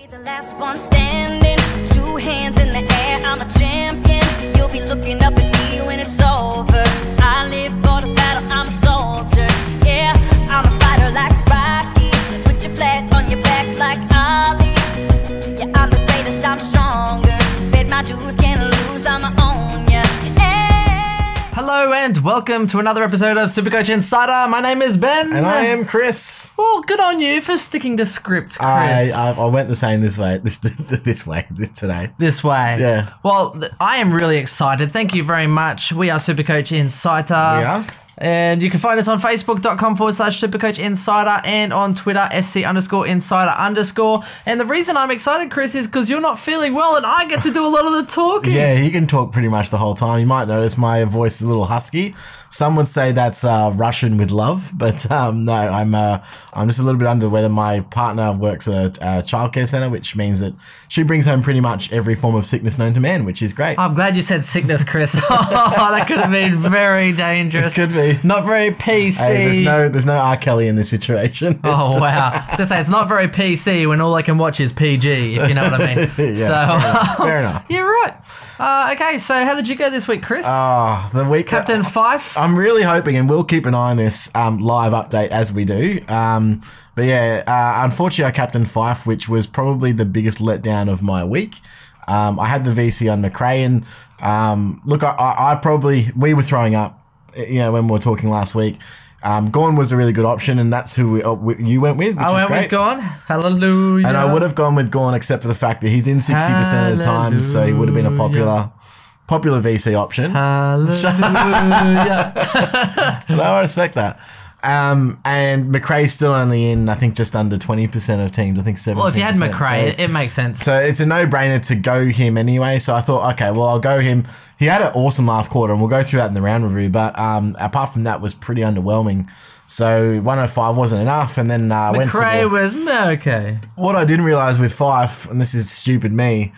Be the last one standing, two hands in the air. I'm a champion. You'll be looking up at me when it's over. I live for the battle. I'm a soldier. Yeah, I'm a fighter like Hello and welcome to another episode of Supercoach Insider. My name is Ben. And I am Chris. Well, good on you for sticking to script, Chris. I, I I went the same this way this this way this today. this way. Yeah. Well, th- I am really excited. Thank you very much. We are Supercoach Insider. We are. And you can find us on facebook.com forward slash supercoach insider and on Twitter, sc underscore insider underscore. And the reason I'm excited, Chris, is because you're not feeling well and I get to do a lot of the talking. Yeah, he can talk pretty much the whole time. You might notice my voice is a little husky. Some would say that's uh, Russian with love, but um, no, I'm uh, I'm just a little bit under the weather. My partner works at a, childcare center, which means that she brings home pretty much every form of sickness known to man, which is great. I'm glad you said sickness, Chris. oh, that could have been very dangerous. Could be. Not very PC. Hey, there's no there's no R. Kelly in this situation. Oh It's- wow! So say it's not very PC when all I can watch is PG, if you know what I mean. Yeah, so fair enough. You're right. Uh, okay, so how did you go this week, Chris? Ah, the week Captain Fyfe. I'm really hoping, and we'll keep an eye on this um, live update as we do. Um, but yeah, uh, unfortunately, I captained Fyfe, which was probably the biggest letdown of my week. Um, I had the VC on Macrae, and um, look, I, I, I probably we were throwing up, you know, when we were talking last week. Um, Gawn was a really good option, and that's who we, uh, we, you went with, which I went great. with Gawn. Hallelujah. And I would have gone with Gawn, except for the fact that he's in sixty percent of the time, so he would have been a popular, popular VC option. Hallelujah. No, I respect that. Um, and Macrae's still only in, I think, just under 20% of teams. I think 17 well, if you had Macrae, it, it makes sense. So, it's a no brainer to go him anyway. So I thought, okay, well, I'll go him. He had an awesome last quarter, and we'll go through that in the round review. But um, apart from that, was pretty underwhelming. So 105 wasn't enough, and then uh, went for Macrae the, was okay. what I didn't realize with Fyfe, and this is stupid me,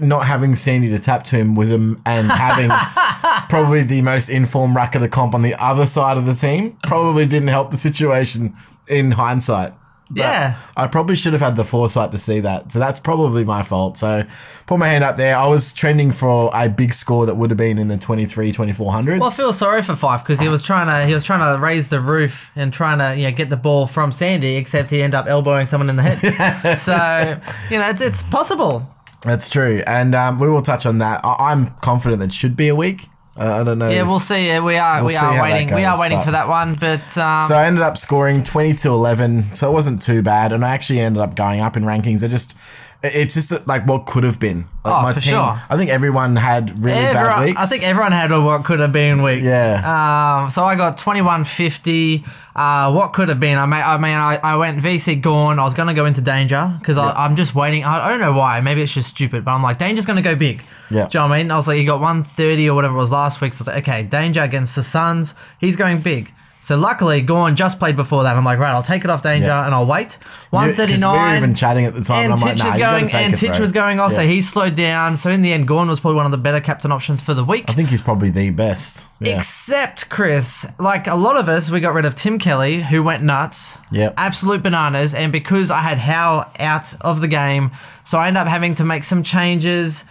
not having Sandy to tap to him was um, and having probably the most informed rack of the comp on the other side of the team probably didn't help the situation in hindsight. But Yeah. I probably should have had the foresight to see that. So that's probably my fault. So put my hand up there. I was trending for a big score that would have been in the 23, 2400s. Well, I feel sorry for Fyfe because he was trying to he was trying to raise the roof and trying to you know get the ball from Sandy, except he ended up elbowing someone in the head. so you know it's it's possible. That's true. And um, we will touch on that. I- I'm confident that should be a week. Uh, I don't know. Yeah, if- we'll see. We are We'll we are waiting. we are waiting but- for that one, but um, So I ended up scoring 20 to 11. So it wasn't too bad. And I actually ended up going up in rankings. I just, it's just that, like what could have been. Like Oh, for sure. I think everyone had really bad weeks. I think everyone had a what could have been week. Yeah. Um, so I got twenty one fifty. Uh, what could have been? I mean, I mean, I, I went VC Gawn. I was gonna go into danger because I'm just waiting. I, I don't know why. Maybe it's just stupid, but I'm like, danger's gonna go big. Yeah. Do you know what I mean? I was like, you got one thirty or whatever it was last week. So I was like, okay, danger against the Suns. He's going big. So luckily, Gawn just played before that. I'm like, right, I'll take it off danger Yeah. and I'll wait. You- 'cause One thirty We were even chatting at the time. And And, Titch like, nah, was going, and it, Titch was going off, so Yeah. he slowed down. So in the end, Gawn was probably one of the better captain options for the week. I think he's probably the best. Yeah. Except Chris, like a lot of us, we got rid of Tim Kelly, who went nuts. Yep. Absolute bananas. And because I had Howe out of the game, so I ended up having to make some changes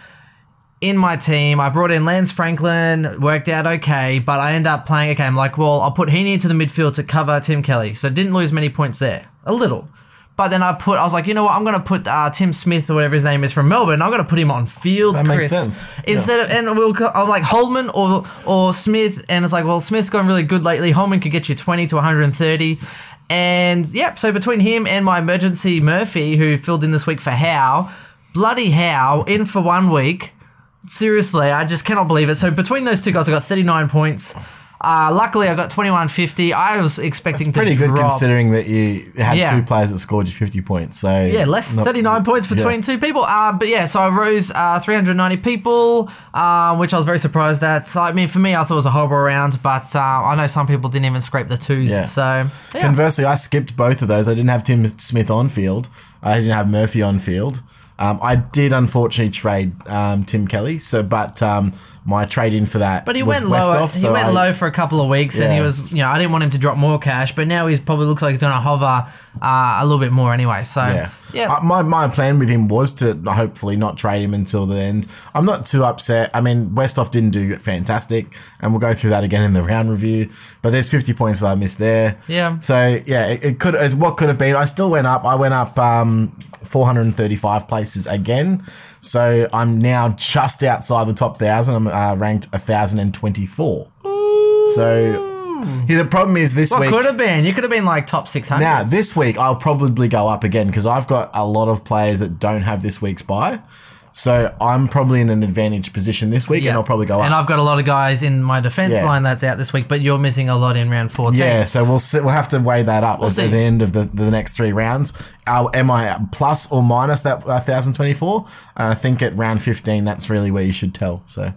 in my team. I brought in Lance Franklin, worked out okay, but I ended up playing, okay, I'm like, well, I'll put Heeney into the midfield to cover Tim Kelly. So didn't lose many points there. A little. But then I put, I was like, you know what? I'm going to put uh, Tim Smith or whatever his name is from Melbourne. I'm going to put him on field. That makes sense. Instead of, and we'll, I was like Holman or or Smith, and it's like, well, Smith's gone really good lately. Holman could get you 20 to 130. And yep, so between him and my emergency Murphy, who filled in this week for Howe, bloody Howe, in for one week. Seriously, I just cannot believe it. So between those two guys, I got 39 points. Uh, luckily, I got 2150. I was expecting It's pretty to good drop. considering that you had Yeah. two players that scored you 50 points. So Yeah, less not- 39 points between yeah. two people. Uh, but yeah, so I rose uh, 390 people, uh, which I was very surprised at. So, I mean, for me, I thought it was a horrible round, but uh, I know some people didn't even scrape the twos. Yeah. So. Conversely, I skipped both of those. I didn't have Tim Smith on field. I didn't have Murphy on field. Um, I did unfortunately trade um, Tim Kelly, so but um, my trade in for that. But he was went low. Westhoff, he so went I- low for a couple of weeks, and he was, you know, I didn't want him to drop more cash, but now he's probably looks like he's going to hover uh, a little bit more anyway. So Yeah. yeah, Uh, my, my plan with him was to hopefully not trade him until the end. I'm not too upset. I mean, Westhoff didn't do fantastic, and we'll go through that again in the round review. But there's 50 points that I missed there. Yeah. So yeah, it, it could it's what could have been. I still went up. I went up um, 435 places again. So I'm now just outside the top thousand. I'm uh, ranked 1,024. So yeah, the problem is this what week. could have been? You could have been like top six hundred. Now, this week, I'll probably go up again because I've got a lot of players that don't have this week's buy. So I'm probably in an advantage position this week, and I'll probably go And up. And I've got a lot of guys in my defense Yeah. line that's out this week, but you're missing a lot in round fourteen. yeah, so we'll see, we'll have to weigh that up at see. the end of the, the next three rounds. Uh, am I plus or minus that uh, 1024? Uh, I think at round 15, that's really where you should tell. So,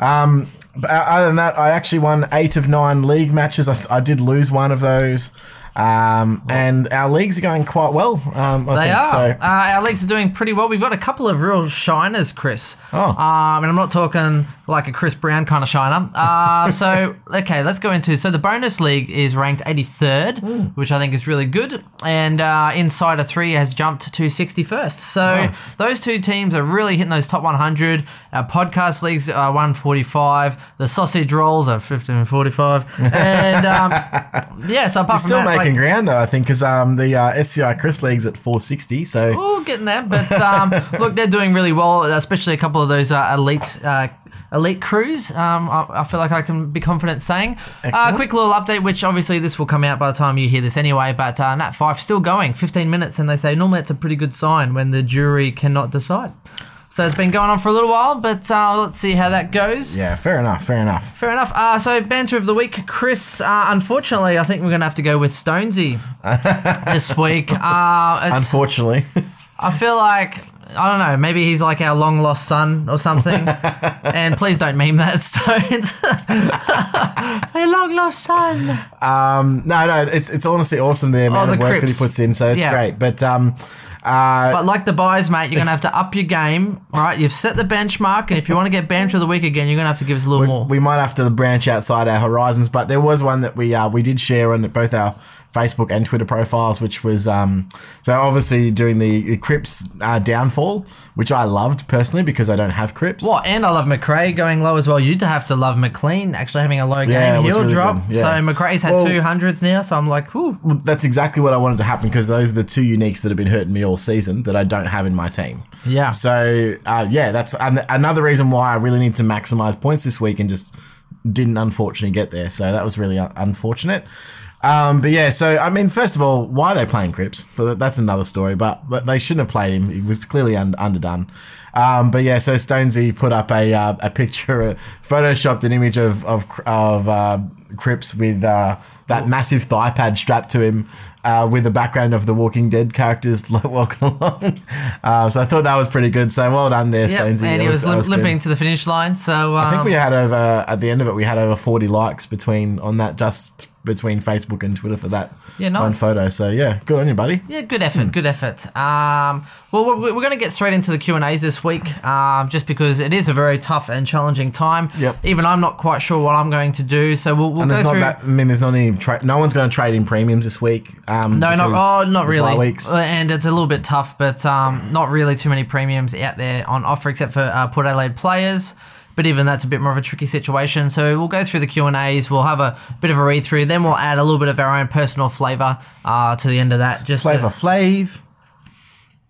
um, but other than that, I actually won eight of nine league matches. I, I did lose one of those. Um, and our leagues are going quite well. Um, I They think are. so. Uh, our leagues are doing pretty well. We've got a couple of real shiners, Chris. Oh. Um, and I'm not talking like a Chris Brown kind of shiner. Uh, so, okay, let's go into. So, the bonus league is ranked 83rd, Hmm. which I think is really good. And uh, Insider 3 has jumped to 61st. So, Nice. those two teams are really hitting those top 100. Our podcast leagues are 145. The sausage rolls are 1545. And um, yeah, so apart from Still that, like- making ground though, I think, because um, the uh, SCI Chris League's at 460. So Oh, getting there. But um, look, they're doing really well, especially a couple of those uh, elite. Elite crews, um, I, I feel like I can be confident saying. Uh, quick little update, which obviously this will come out by the time you hear this anyway. But uh, Nat Fyfe still going, 15 minutes, and they say normally it's a pretty good sign when the jury cannot decide. So it's been going on for a little while, but uh, let's see how that goes. yeah, fair enough, fair enough. Fair enough. Uh, so banter of the week, Chris. Uh, unfortunately, I think we're gonna have to go with Stonesy this week. Uh, Unfortunately, I feel like I don't know. Maybe he's like our long lost son or something. and please don't meme that, Stones. My long lost son. um, no, no, it's it's honestly awesome the amount Oh, the of work that he puts in. So it's Yeah. great. But um, uh, But like the buys, mate, you're gonna have to up your game. All right, you've set the benchmark, and if you want to get banter of the week again, you're gonna have to give us a little more. we might have to branch outside our horizons. But there was one that we uh, we did share on both our Facebook and Twitter profiles, which was um, so obviously doing the, Cripps uh, downfall, which I loved personally because I don't have Cripps. What? And I love Macrae going low as well. You'd have to love McLean actually having a low game. Yeah, He'll really drop. yeah. So Macrae's had Well- two hundreds now. So I'm like, whew. That's exactly what I wanted to happen because those are the two uniques that have been hurting me all season that I don't have in my team. Yeah. So uh, yeah, that's an- another reason why I really need to maximize points this week and just didn't unfortunately get there. So that was really un- unfortunate. Um, but yeah, so I mean, first of all, why are they playing Cripps? That's another story. But, but they shouldn't have played him. He was clearly un- underdone. Um, but yeah, so Stonesy put up a uh, a picture, uh, photoshopped an image of of of uh, Cripps with uh, that massive thigh pad strapped to him. Uh, with the background of the Walking Dead characters walking along, uh, so I thought that was pretty good. So well done there, Yeah, Stonesy. and It he was, good. limping to the finish line. So um, I think we had over at the end of it, we had over forty likes between on that just between Facebook and Twitter for that Yeah, one nice. photo. So yeah, good on you, buddy. Yeah, good effort, good effort. Um, well, we're, we're going to get straight into the Q and A's this week, um, just because it is a very tough and challenging time. Yep. Even I'm not quite sure what I'm going to do, so we'll, we'll And go there's not through. that. I mean, there's not any. Tra- no one's going to trade in premiums this week. Um, no, not oh, not really. Weeks. Uh, And it's a little bit tough, but um, not really too many premiums out there on offer except for uh, Port Adelaide players. But even that's a bit more of a tricky situation. So we'll go through the Q and A's. We'll have a bit of a read through. Then we'll add a little bit of our own personal flavour uh, to the end of that. Just to- Flavor Flav.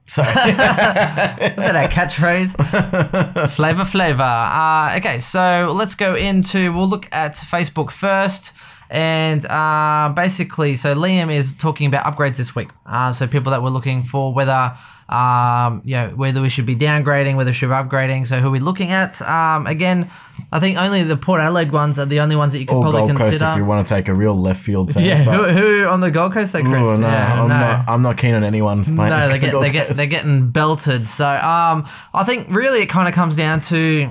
So Is that our catchphrase? flavor, flavor. Uh, okay, so let's go into. We'll look at Facebook first, and uh, basically, so Liam is talking about upgrades this week. Uh, so people that were looking for whether. Um, you know, whether we should be downgrading, whether we should be upgrading. So who are we looking at? Um, again, I think only the Port Adelaide ones are the only ones that you can or probably Gold Coast consider. if you want to take a real left field turn. yeah, who, who on the Gold Coast? Though, Chris? Ooh, no, yeah, I'm no. not. I'm not keen on anyone. No, they get Gold they get Coast. they're getting belted. So um, I think really it kind of comes down to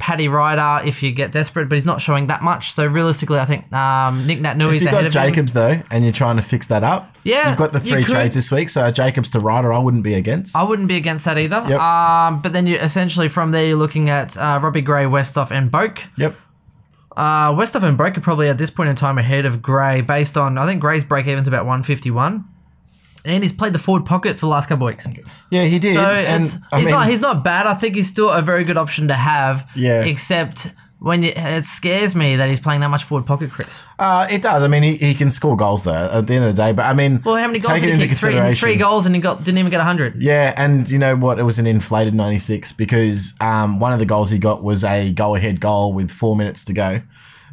Paddy Ryder if you get desperate, but he's not showing that much. So realistically, I think um, Nick Nat If is you've ahead got of him. Jacobs though, and you're trying to fix that up, Yeah, you've got the three trades this week. So Jacobs to Ryder, I wouldn't be against. I wouldn't be against that either. Yep. Um, but then you essentially from there you're looking at uh, Robbie Gray, Westhoff, and Boak. Yep. Uh, Westhoff and Boak are probably at this point in time ahead of Gray based on I think Gray's break even's about 151. And he's played the forward pocket for the last couple of weeks. Yeah, he did. So and it's, I he's mean, not he's not bad. I think he's still a very good option to have. Yeah. Except when you, it scares me that he's playing that much forward pocket, Chris. uh, it does. I mean, he, he can score goals there at the end of the day. But I mean, Well, how many goals did he kick? Three, three goals, and he got didn't even get hundred. Yeah, and you know what? It was an inflated 96 because um, one of the goals he got was a go ahead goal with four minutes to go.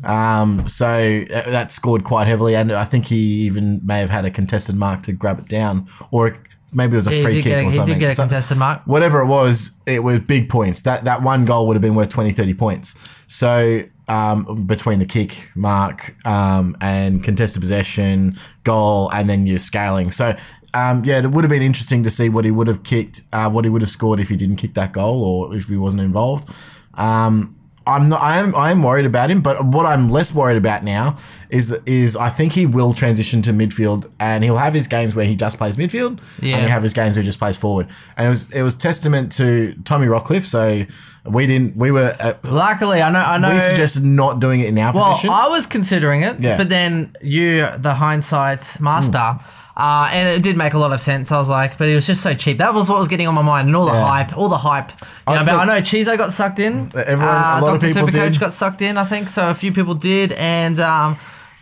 Um, so uh, that scored quite heavily, and I think he even may have had a contested mark to grab it down, or maybe it was a He free kick a- or he did something. get a contested mark. Whatever it was, it was big points. That that one goal would have been worth 20, 30 points. So um, between the kick, mark, um, and contested possession, goal, and then you're scaling. So um, yeah, it would have been interesting to see what he would have kicked, uh, what he would have scored if he didn't kick that goal or if he wasn't involved. Um, I'm not. I am. I am worried about him. But what I'm less worried about now is that is I think he will transition to midfield, and he'll have his games where he just plays midfield, Yeah. and he'll have his games where he just plays forward. And it was it was testament to Tommy Rockliff. So we didn't. We were. Uh, Luckily, I know. I know. we suggested not doing it in our well, position. I was considering it, Yeah. but then you, the hindsight master. Uh, and it did make a lot of sense. I was like, but it was just so cheap. That was what was getting on my mind, and all the Yeah. hype, all the hype. You know, I- but I know Chizo got sucked in. Everyone- uh, a lot of Dr. people Supercoach did. got sucked in, I think. So a few people did, and um,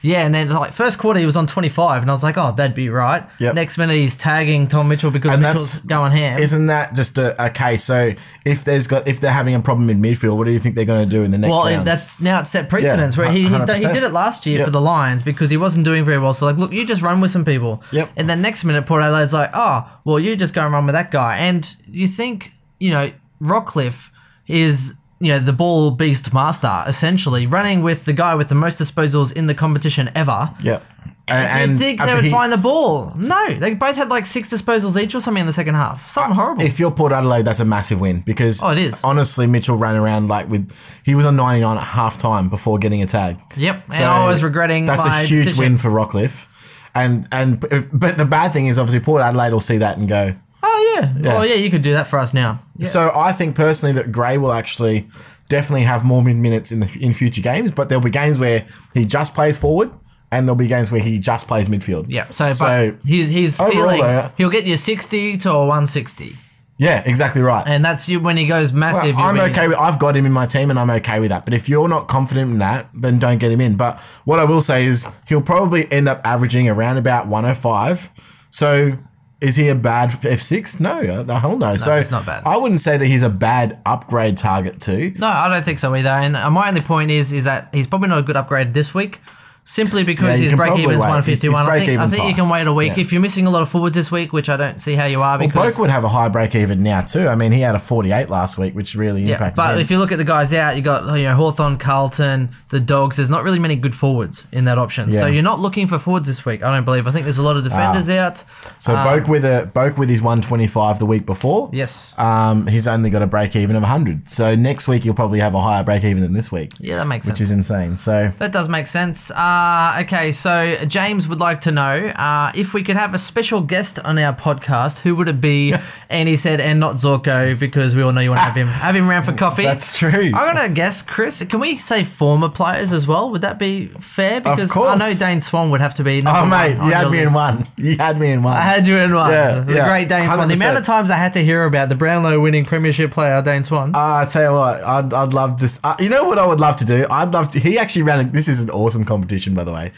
yeah, and then like first quarter he was on twenty five, and I was like, oh, that'd be right. Yep. Next minute he's tagging Tom Mitchell because And Mitchell's going ham. Isn't that just a, a case? So if there's got if they're having a problem in midfield, what do you think they're going to do in the next Well, round? that's now it's set precedence Yeah, where he done- he did it last year Yep. for the Lions because he wasn't doing very well. So like, look, you just run with some people. Yep. And then next minute, Port Adelaide's like, oh, well, you just go and run with that guy. And you think, you know, Rockcliffe is you know the ball beast master essentially running with the guy with the most disposals in the competition ever. yeah. And, you think they would he- find the ball? No, they both had like six disposals each or something in the second half. Something horrible. If you're Port Adelaide, that's a massive win because Oh, it is. honestly, Mitchell ran around like with he was on 99 at half time before getting a tag. Yep, and I was regretting That's a huge decision. win for Rockliff. And and but the bad thing is obviously Port Adelaide will see that and go. Oh yeah. oh yeah, you could do that for us now. Yeah. So I think personally that Gray will actually definitely have more min minutes in the in future games, but there'll be games where he just plays forward, and there'll be games where he just plays midfield. Yeah, so, so but he's he's overall, ceiling. though- he'll get you sixty to one sixty, yeah, exactly right. and that's you when he goes massive. Well, I'm okay with. I've got him in my team, and I'm okay with that. But if you're not confident in that, then don't get him in. But what I will say is he'll probably end up averaging around about 105. So is he a bad F6? No, the hell no. so he's not bad. I wouldn't say that he's a bad upgrade target too. No, I don't think so either. And uh, my only point is is that he's probably not a good upgrade this week. Simply because Yeah, his break even is wait. one fifty one. His I think I think you can wait a week Yeah. if you're missing a lot of forwards this week, which I don't see how you are Well, because Boak would have a high break even now too. I mean, he had a 48 last week, which really yeah. impacted But him. if you look at the guys out, you got you know Hawthorn, Carlton, the Dogs. There's not really many good forwards in that option. So you're not looking for forwards this week. I don't believe. I think there's a lot of defenders out. so um, Boak with a Boak with his 125 the week before. Yes. Um, he's only got a break even of 100. So next week he'll probably have a higher break even than this week. Yeah, that makes sense. which is insane. So That does make sense. Uh, okay, so James would like to know uh, if we could have a special guest on our podcast, who would it be? and he said, and not Zorko, because we all know you want to have him have him around for coffee. that's true. I'm gonna guess, Chris. Can we say former players as well? Would that be fair? Because I know Dane Swan would have to be. Oh mate, you had me in one. You had me in one. I had you in one. Yeah, the yeah, great Dane Swan. The amount of times I had to hear about the Brownlow winning premiership player Dane Swan. Uh, I tell you what, I'd, I'd love to. Uh, you know what I would love to do? I'd love to. He actually ran. A, this is an awesome competition, by the way.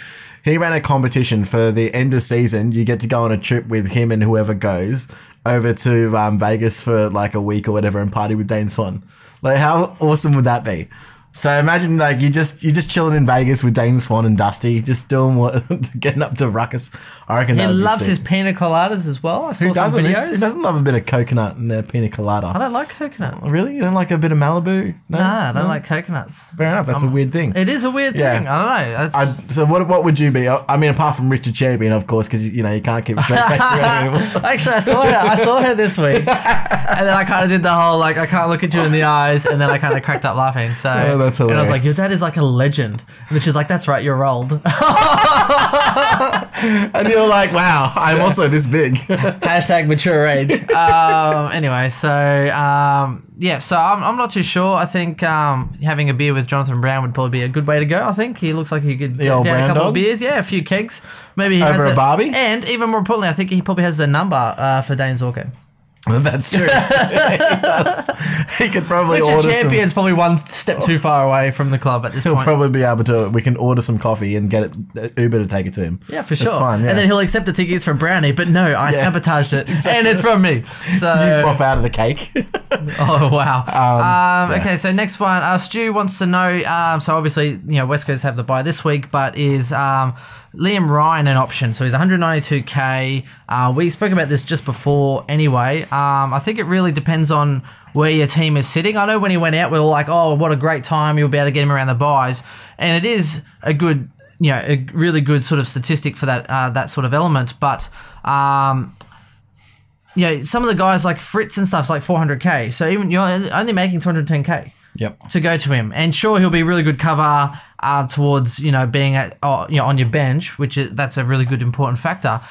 He ran a competition for the end of season. You get to go on a trip with him and whoever goes over to um, Vegas for like a week or whatever and party with Dane Swan. Like, how awesome would that be? So imagine like you just you just chilling in Vegas with Dane Swan and Dusty, just doing what getting up to ruckus. I reckon He loves his pina coladas as well. I saw Who some doesn't? Videos. who doesn't love a bit of coconut in their pina colada? I don't like coconut. Oh, really? You don't like a bit of Malibu? No, Nah, I don't No? like coconuts. Fair enough. That's a weird thing. It is a weird Yeah. thing. I don't know. I, so what? What would you be? I mean, apart from Richard Champion, of course, because you know you can't keep a straight face anymore. Actually, I saw her. I saw her this week, and then I kind of did the whole like I can't look at you in the eyes, and then I kind of cracked up laughing. So Oh, that's And I was like, "Your hilarious. dad is like a legend," and she's like, "That's right, you're old." And you're like, wow, I'm also this big. Hashtag mature age. Um, anyway, so um, yeah, so I'm, I'm not too sure. I think um, having a beer with Jonathan Brown would probably be a good way to go. I think he looks like he could get old down a brown couple dog? of beers. Yeah, a few kegs. Maybe he Over has a Barbie? And even more importantly, I think he probably has the number uh, for Dayne Zorko. That's true. he. He could probably Richard order some. Champion's probably one step too far away from the club at this point. He'll probably be able to. We can order some coffee and get it Uber to take it to him. yeah, for That's sure. fine. Yeah. And then he'll accept the tickets from Brownie, but no, I Yeah. sabotaged it, and it's from me. So you pop out of the cake. Oh wow. Um, yeah. Okay, so next one, uh, Stu wants to know. Um, so obviously, you know, West Coast have the buy this week, but is um, Liam Ryan an option? So he's 192k. Uh, we spoke about this just before, anyway. Um, I think it really depends on where your team is sitting. I know when he went out, we were like, oh, what a great time! You'll be able to get him around the buys, and it is a good, you know, a really good sort of statistic for that uh, that sort of element, but. Um, you know, some of the guys like Fritsch and stuff's like 400k. So even you're only making 210k yep. to go to him, and sure he'll be really good cover uh, towards you know being at oh, you know on your bench, which is that's a really good important factor.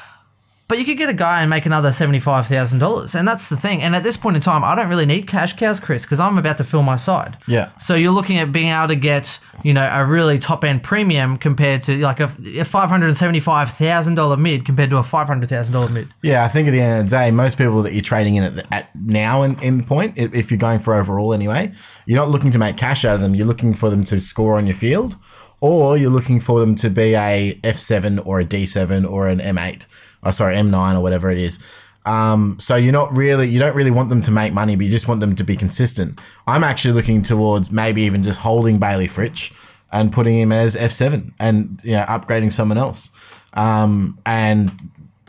But you could get a guy and make another seventy five thousand dollars, and that's the thing. And at this point in time, I don't really need cash cows, Chris, because I'm about to fill my side. Yeah. So you're looking at being able to get, you know, a really top end premium compared to like a, a five hundred and seventy five thousand dollar mid compared to a five hundred thousand dollar mid. Yeah, I think at the end of the day, most people that you're trading in at, at now in, in point, if, if you're going for overall anyway, you're not looking to make cash out of them. You're looking for them to score on your field, or you're looking for them to be a F7 or a D7 or an M8, or sorry, M9 or whatever it is. Um, so you're not really, you don't really want them to make money, but you just want them to be consistent. I'm actually looking towards maybe even just holding Bailey Fritsch and putting him as F7 and you know, upgrading someone else. Um, and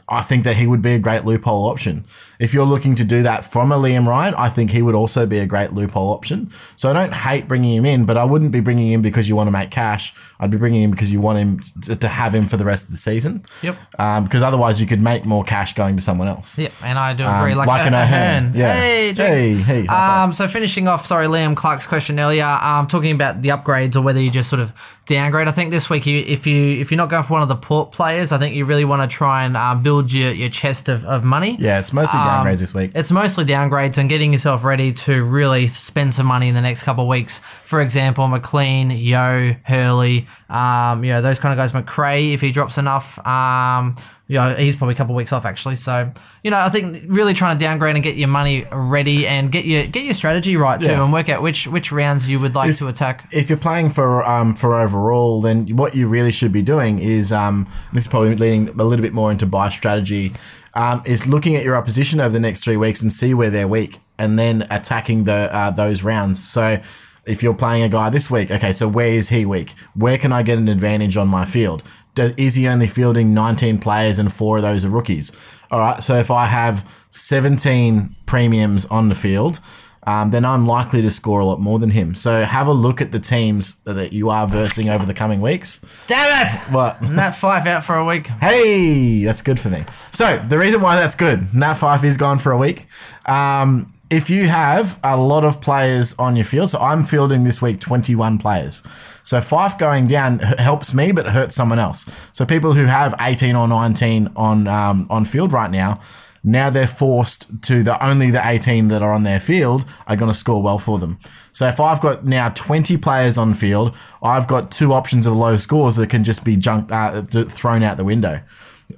I think that he would be a great loophole option. If you're looking to do that from a Liam Ryan, I think he would also be a great loophole option. So I don't hate bringing him in, but I wouldn't be bringing him because you want to make cash. I'd be bringing him because you want him to, to have him for the rest of the season. Yep. Um, because otherwise you could make more cash going to someone else. Yep, and I do agree. Um, like, like an Ahern, yeah. Hey. Hey, hey. Um, so finishing off, sorry, Liam Clark's question earlier, um, talking about the upgrades or whether you just sort of downgrade. I think this week, you, if you if you're not going for one of the port players, I think you really want to try and uh, build your, your chest of, of money. Yeah, it's mostly Um, this week. It's mostly downgrades and getting yourself ready to really spend some money in the next couple of weeks. For example, McLean, Yeo, Hurley, um, you know, those kind of guys. Macrae, if he drops enough, um, you know, he's probably a couple of weeks off actually. So, you know, I think really trying to downgrade and get your money ready and get your get your strategy right too, Yeah. and work out which which rounds you would like If- to attack. if you're playing for um, for overall, then what you really should be doing is um, this is probably leaning a little bit more into buy strategy. Um, is looking at your opposition over the next three weeks and see where they're weak, and then attacking the uh, those rounds. So. If you're playing a guy this week, okay, so where is he weak? Where can I get an advantage on my field? Does, is he only fielding 19 players and four of those are rookies? All right, so if I have 17 premiums on the field, um, then I'm likely to score a lot more than him. So have a look at the teams that you are versing over the coming weeks. Damn it! What? Nat Fyfe out for a week. Hey, that's good for me. So the reason why that's good, Nat Fyfe is gone for a week. Um, if you have a lot of players on your field, so I'm fielding this week 21 players. So Fyfe going down helps me, but hurts someone else. So people who have 18 or 19 on um, on field right now, now they're forced to the only the 18 that are on their field are going to score well for them. So if I've got now 20 players on field, I've got two options of low scores that can just be junked uh, thrown out the window.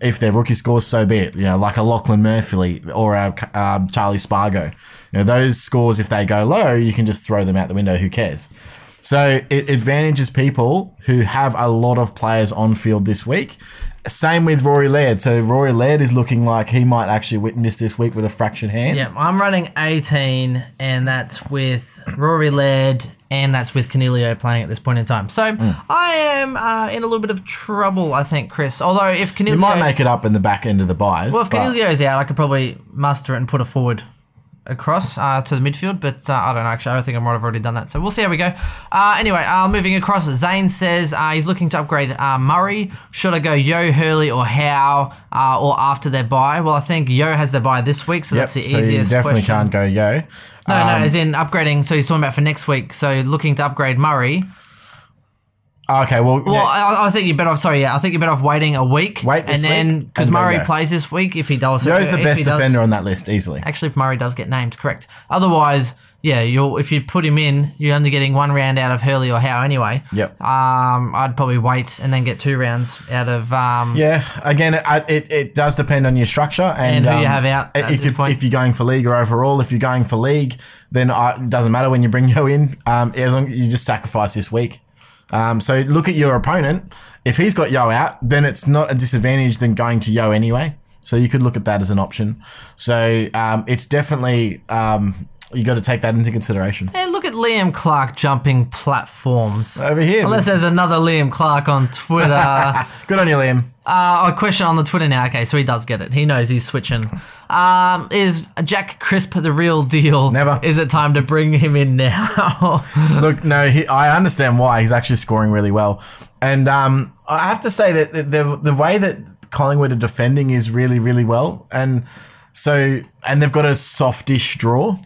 If their rookie scores, so be it. You know, like a Lachlan Murphy or a um, Charlie Spargo. You know, those scores, if they go low, you can just throw them out the window. Who cares? So it advantages people who have a lot of players on field this week. Same with Rory Laird. So Rory Laird is looking like he might actually witness this week with a fractured hand. Yeah, I'm running 18, and that's with Rory Laird, and that's with Canelio playing at this point in time. So Mm. I am uh, in a little bit of trouble, I think, Chris. Although if Canelio You might make it up in the back end of the buys. well, if Canelio's out, I could probably muster it and put a forward across uh, to the midfield, but uh, I don't know. Actually, I think I might have already done that. So we'll see how we go. Uh, anyway, uh, moving across, Zane says uh, he's looking to upgrade uh, Murray. Should I go Yeo, Hurley, or Howe, uh, or after their buy? Well, I think Yeo has their buy this week, so Yep, that's the easiest. so you definitely question. can't go Yeo. No, Um, no, as in upgrading. So he's talking about for next week. So looking to upgrade Murray. Okay, well, Well, yeah, I, I think you're better off. Sorry, yeah, I think you're better off waiting a week. Wait this and then because Murray go. plays this week, if he does, Yeo's the best he does- defender on that list easily. Actually, if Murray does get named, correct. Otherwise, yeah, you'll if you put him in, you're only getting one round out of Hurley or Howe anyway. Yep. Um, I'd probably wait and then get two rounds out of um. Yeah, again, it, it, it does depend on your structure and, And who you um, have out if you point. if you're going for league or overall, if you're going for league, then uh, it doesn't matter when you bring Yeo in. Um, as long you just sacrifice this week. Um, so look at your opponent. If he's got Yeo out, then it's not a disadvantage than going to Yeo anyway. So you could look at that as an option. So um, it's definitely um, you got to take that into consideration. And look at Liam Clark jumping platforms. Over here, Unless there's another Liam Clark on Twitter. uh, good on you, Liam. a question on the Twitter now. Okay, so he does get it. He knows he's switching. Um, is Jack Crisp the real deal? Never. Is it time to bring him in now? Look, no, he, I understand why he's actually scoring really well, and um, I have to say that the, the the way that Collingwood are defending is really really well, and so and they've got a softish draw.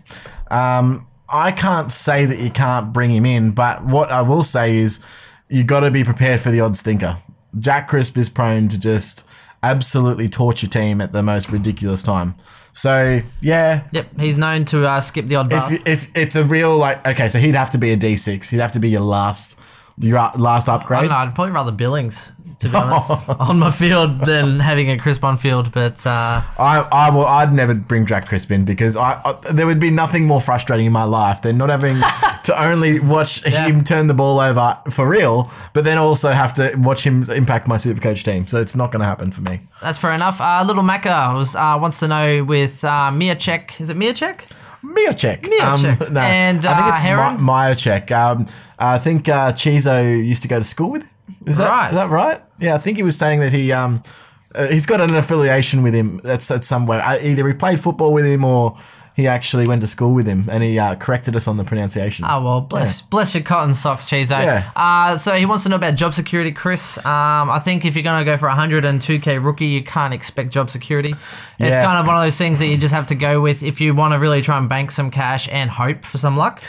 Um, I can't say that you can't bring him in, but what I will say is you've got to be prepared for the odd stinker. Jack Crisp is prone to just absolutely torture team at the most ridiculous time. So yeah, yep, he's known to uh, skip the odd bar. if, if it's a real like okay, so he'd have to be a D six. He'd have to be your last your last I upgrade. don't know, I'd probably rather Billings, to be honest, on my field than having a crisp on field. But uh, I I will I'd never bring Jack Crisp in because I, I there would be nothing more frustrating in my life than not having to only watch Yeah. him turn the ball over for real, but then also have to watch him impact my Supercoach team. So it's not going to happen for me. that's fair enough. Uh, Little Macca was, uh, wants to know with uh, Mihocek. Is it Mihocek? Mihocek. Mihocek. no, And, I think uh, it's Heron? Mi- Mihocek. Um, I think uh, Chizo used to go to school with him. Is that Right. is that right? Yeah, I think he was saying that he um uh, he's got an affiliation with him. That's at somewhere. Uh, either he played football with him or he actually went to school with him, and he uh, corrected us on the pronunciation. Oh well, bless bless your cotton socks, Chizo. Yeah. Uh, so he wants to know about job security, Chris. Um, I think if you're going to go for a 102k rookie, you can't expect job security. It's Yeah. kind of one of those things that you just have to go with if you want to really try and bank some cash and hope for some luck.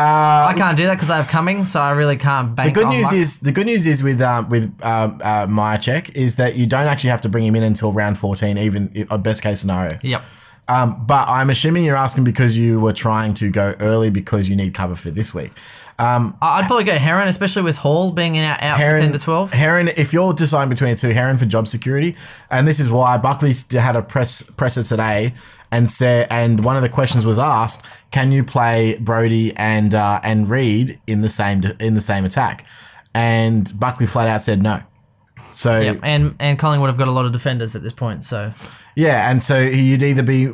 I can't do that because I have coming, so I really can't bank. The good news luck. is the good news is with um, with um, uh, is that you don't actually have to bring him in until round fourteen, even a best case scenario. Yep. Um, but I'm assuming you're asking because you were trying to go early because you need cover for this week. I- I'd probably go Heron, especially with Hall being out, out for 10 to 12. Heron, if you're deciding between the two, Heron for job security, and this is why Buckley had a press presser today and said, and one of the questions was asked, can you play Brody and uh, and Reid in the same in the same attack? And Buckley flat out said no. So Yep. And and Collingwood have got a lot of defenders at this point, so Yeah, and so you'd either be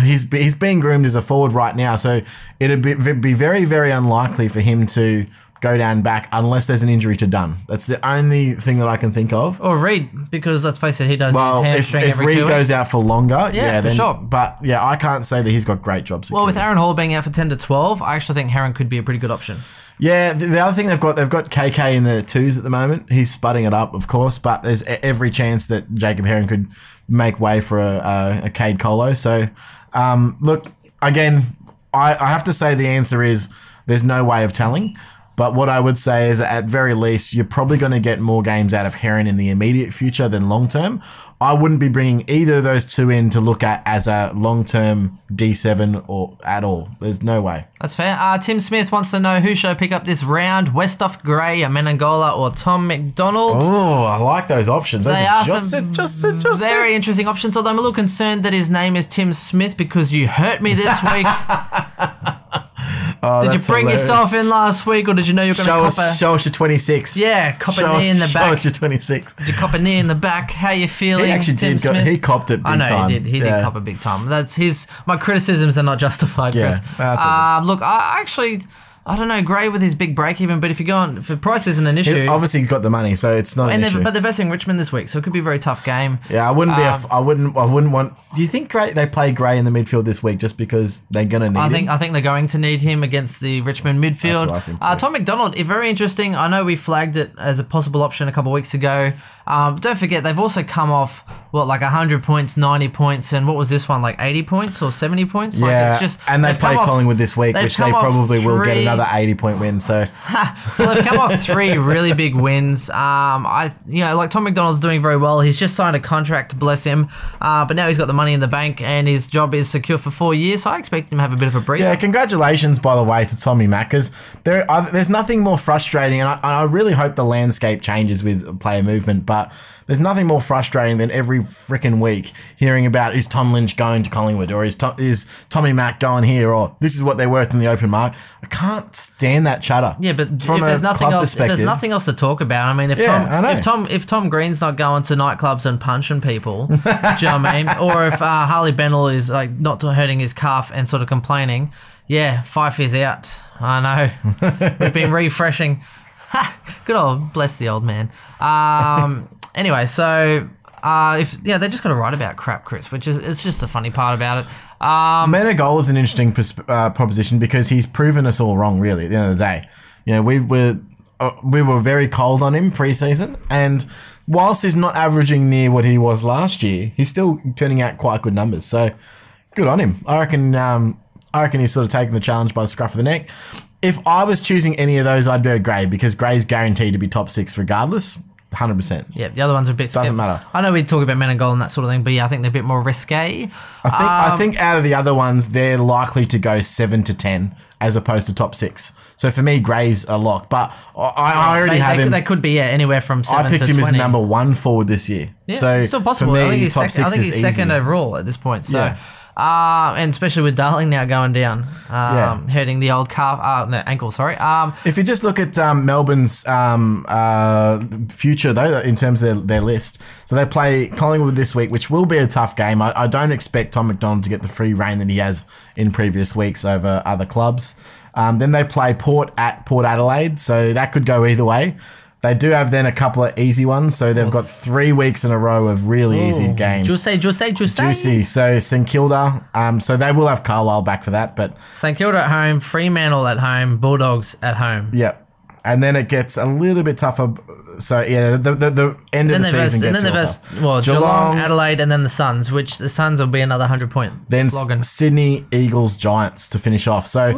he's he's being groomed as a forward right now, so it'd be, be very very unlikely for him to go down back unless there's an injury to Dunn. That's the only thing that I can think of. or Reid because let's face it, he does Well, his if, hamstring if every Reid two goes weeks. out for longer, yeah, for then, sure. But yeah, I can't say that he's got great job security. Well, with Aaron Hall being out for 10 to 12, I actually think Heron could be a pretty good option. Yeah, the, the other thing they've got they've got KK in the twos at the moment. He's spudding it up, of course, but there's every chance that Jacob Heron could make way for a, a, a Cade Colo. So, um, look again, I, I have to say the answer is there's no way of telling. But what I would say is, at very least, you're probably going to get more games out of Heron in the immediate future than long term. I wouldn't be bringing either of those two in to look at as a long term D7 or at all. There's no way. That's fair. Uh, Tim Smith wants to know who should I pick up this round? Westhoff Gray, Amenangola, or Tom McDonald? Oh, I like those options. Those They are are just some it, just it, just Very it. interesting options, although I'm a little concerned that his name is Tim Smith because you hurt me this week. Oh, did you bring hilarious. yourself in last week or did you know you were going to Show cop a... show us your 26. Yeah, cop show, a knee in the back. show us your 26. Did you cop a kney in the back? How you feeling, He actually Tim did. Go, he copped it big I know time. he did. He Yeah. did cop a big time. That's his. My criticisms are not justified, Yeah, Chris. um, look, I actually, I don't know, Gray with his big break even, but if you go on, for price isn't an issue. He obviously he's got the money, so it's not an and issue. they're, but they're versing Richmond this week, so it could be a very tough game. yeah, I wouldn't be. a Um, f I wouldn't. I wouldn't want. Do you think Gray? They play Gray in the midfield this week just because they're gonna need I think him? I think they're going to need him against the Richmond midfield. That's what I think uh, too. Tom McDonald, eh, very interesting. I know we flagged it as a possible option a couple of weeks ago. Um, don't forget they've also come off what like hundred points, ninety points, and what was this one like eighty points or seventy points? Like, yeah, it's just and they they've play off- Collingwood this week, which they probably will get another eighty point win. So well, they've come off three really big wins. Um, I, you know, like Tom McDonald's doing very well. He's just signed a contract, bless him. Uh, but now he's got the money in the bank and his job is secure for four years. So I expect him to have a bit of a breather. Yeah, congratulations, by the way, to Tommy Mackers. There, are, there's nothing more frustrating, and I, I really hope the landscape changes with player movement. But there's nothing more frustrating than every freaking week hearing about is Tom Lynch going to Collingwood, or is Tom, is Tommy Mack going here, or this is what they're worth in the open market. I can't stand that chatter. Yeah, but from if there's a nothing club else, there's nothing else to talk about, I mean, if Yeah, I Tom, know. if Tom, if Tom Green's not going to nightclubs and punching people, do you know what I mean? Or if uh, Harley Bennell is like not hurting his calf and sort of complaining, yeah, Fyfe is out. I know. We've been refreshing. Good old, bless the old man. Um, anyway, so. Uh, if yeah, they just got to write about crap, Chris, which is it's just the funny part about it. Um, Menagol is an interesting pers- uh, proposition because he's proven us all wrong. Really, at the end of the day, know, we were uh, we were very cold on him preseason, and whilst he's not averaging near what he was last year, he's still turning out quite good numbers. So, good on him. I reckon. Um, I reckon he's sort of taking the challenge by the scruff of the neck. If I was choosing any of those, I'd go Gray because Gray's guaranteed to be top six regardless. Hundred percent. yeah, the other ones are a bit. Doesn't matter. I know we talk about Menangol and goal and that sort of thing, but yeah, I think they're a bit more risque. I think I um, think out of the other ones, they're likely to go seven to ten as opposed to top six. So for me, Gray's a lock, but I, I already They, have they, him. they could be yeah anywhere from seven I picked him 20. as number one forward this year. Yeah, so it's still possible. For me, I think he's, top second, I think he's second overall at this point. So, Yeah. Uh, and especially with Darling now going down, um, Yeah. hurting the old calf, uh, no, ankle. Sorry. Um, If you just look at um, Melbourne's um, uh, future, though, in terms of their, their list, so they play Collingwood this week, which will be a tough game. I, I don't expect Tom McDonald to get the free reign that he has in previous weeks over other clubs. Um, then they play Port at Port Adelaide, so that could go either way. They do have then a couple of easy ones, so they've got three weeks in a row of really easy games. Juicy, juicy, juicy. Juicy. So St Kilda, um, so they will have Carlisle back for that, but St Kilda at home, Fremantle at home, Bulldogs at home. Yeah. And then it gets a little bit tougher. So yeah, the the, the end of the verse, season and gets then they real verse, well, Geelong, Geelong, Adelaide, and then the Suns, which the Suns will be another hundred point then flogging. Sydney Eagles Giants to finish off. So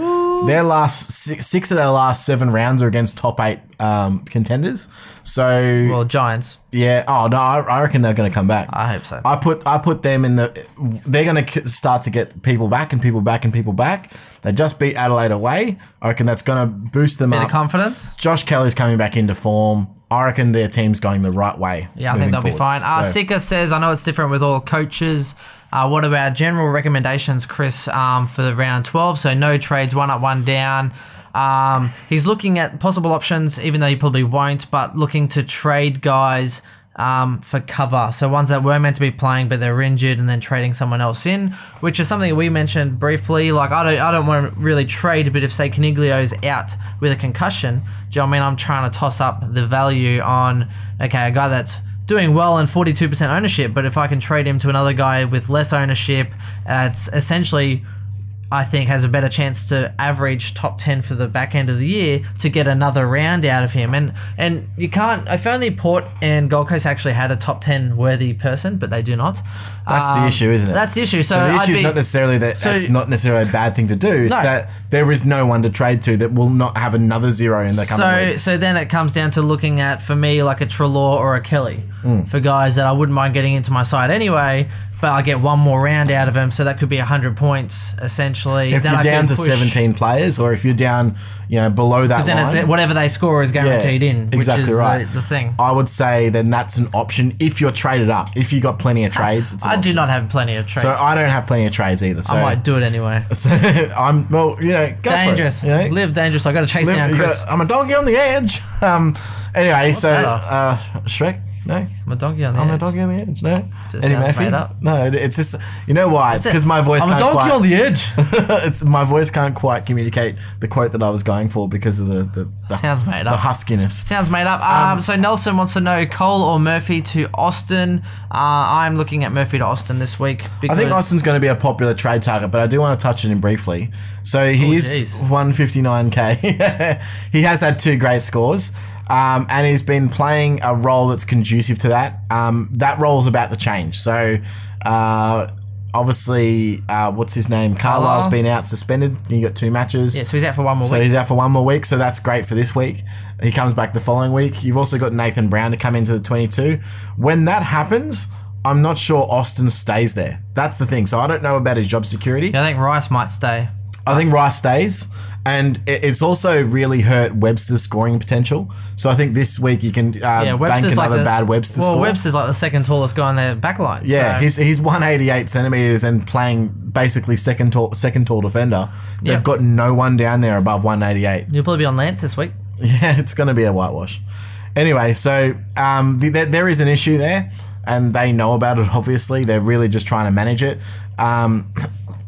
their last six, six of their last seven rounds are against top eight um, contenders. So Well, Giants. yeah, oh no, I, I reckon they're going to come back. I hope so. I put I put them in the. They're going to start to get people back and people back and people back. They just beat Adelaide away. I reckon that's going to boost them Bit up. of confidence. Josh Kelly's coming back into form. I reckon their team's going the right way. Yeah, I think they'll be forward. fine. Uh, So- Sika says, I know it's different with all coaches. Uh, what about general recommendations, Chris, um, for the round 12? So no trades, one up, one down. Um, he's looking at possible options, even though he probably won't, but looking to trade guys um, for cover. So ones that were meant to be playing, but they're injured, and then trading someone else in, which is something we mentioned briefly. Like I don't, I don't want to really trade, but if say Caniglio's out with a concussion, do you know I mean? I'm trying to toss up the value on okay, a guy that's doing well and 42% ownership, but if I can trade him to another guy with less ownership, uh, it's essentially I think has a better chance to average top 10 for the back end of the year to get another round out of him. And and you can't if only Port and Gold Coast actually had a top 10 worthy person, but they do not. That's the Um, issue, isn't it? That's the issue. So, So the issue is not necessarily that so- it's not necessarily a bad thing to do. It's No. that there is no one to trade to that will not have another zero in the coming so weeks. so then it comes down to looking at for me like a Treloar or a Kelly Hmm. for guys that I wouldn't mind getting into my side anyway, but I get one more round out of him, so that could be hundred points essentially. if you're I down to push- 17 players, or if you're down, you know, below that then line, it's whatever they score is guaranteed Yeah, in, which exactly is right. the, the thing. I would say then that's an option if you're traded up. If you got plenty of trades, I do option. not have plenty of trades. So I don't have plenty of trades either. So I might do it anyway. So I'm well, you know, go dangerous. It, you know? Live dangerous. I got to chase Live- down Chris. gotta- I'm a doggy on the edge. Um. Anyway, so uh, Shrek. No. I'm a donkey on the edge. I'm a edge. donkey on the edge. No. Just Eddie sounds Murphy? made up. No, it's just you know why? It's because my voice I'm a can't donkey quite, on the edge. it's my voice can't quite communicate the quote that I was going for because of the the, the, Sounds made the up. huskiness. Sounds made up. Um, so Nelson wants to know Cole or Murphy to Austin. Uh, I'm looking at Murphy to Austin this week. I Because think Austin's going to be a popular trade target, but I do want to touch on him briefly. So he's jeez. 159k. he has had two great scores, um, and he's been playing a role that's conducive to that. Um, that role is about to change. So. Uh, Obviously, uh, what's his name? Carlisle's been out suspended. He got two matches. yeah, so he's out for one more So week. he's out for one more week, so that's great for this week. He comes back the following week. You've also got Nathan Brown to come into the 22. When that happens, I'm not sure Austin stays there. That's the thing. So I don't know about his job security. Yeah, I think Rice might stay. I think Rice stays, and it's also really hurt Webster's scoring potential. So I think this week you can uh, Yeah, bank Webster's like another the, bad Webster Well, score. Webster's like the second tallest guy on their back line. yeah, so- he's he's 188 centimeters and playing basically second tall second tall defender. They've Yeah. got no one down there above 188. You'll probably be on Lance this week. Yeah, it's going to be a whitewash. Anyway, so um, the, there, there is an issue there, and they know about it. Obviously, they're really just trying to manage it. Um,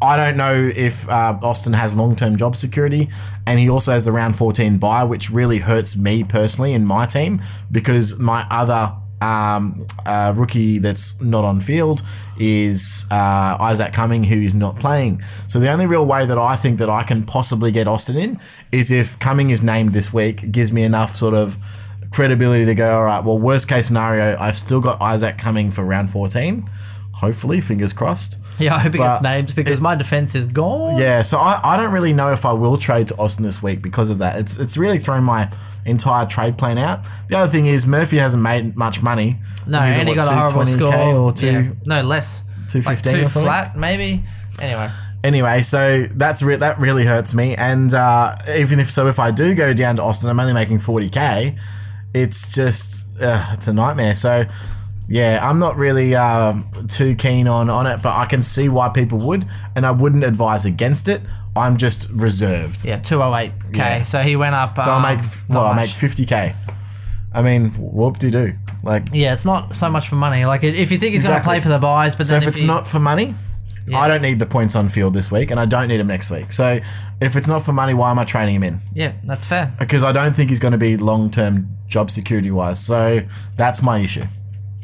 I don't know if uh, Austin has long-term job security, and he also has the round 14 buy, which really hurts me personally in my team because my other um, uh, rookie that's not on field is uh, Isaac Cumming, who is not playing. So the only real way that I think that I can possibly get Austin in is if Cumming is named this week, it gives me enough sort of credibility to go, all right, well, worst case scenario, I've still got Isaac coming for round 14. Hopefully, fingers crossed. Yeah, I hope he gets named because my defense is gone. Yeah, so I, I don't really know if I will trade to Austin this week because of that. It's it's really thrown my entire trade plan out. The other thing is Murphy hasn't made much money. No, and he got a horrible score. or two. Yeah, no, less. 215 like two flat, maybe. Anyway, Anyway, so that's re- that really hurts me. And uh, even if so, if I do go down to Austin, I'm only making 40k. It's just uh, it's a nightmare. So yeah, I'm not really um, too keen on on it, but I can see why people would, and I wouldn't advise against it. I'm just reserved. yeah, 208k. Yeah. So he went up. So I make well, I make 50k. I mean, whoop de doo. Like, Yeah, it's not so much for money. Like if you think he's Exactly. going to play for the buys, but so then if it's not for money, Yeah. I don't need the points on field this week, and I don't need him next week. So if it's not for money, why am I training him in? yeah, that's fair. Because I don't think he's going to be long term job security wise. So that's my issue.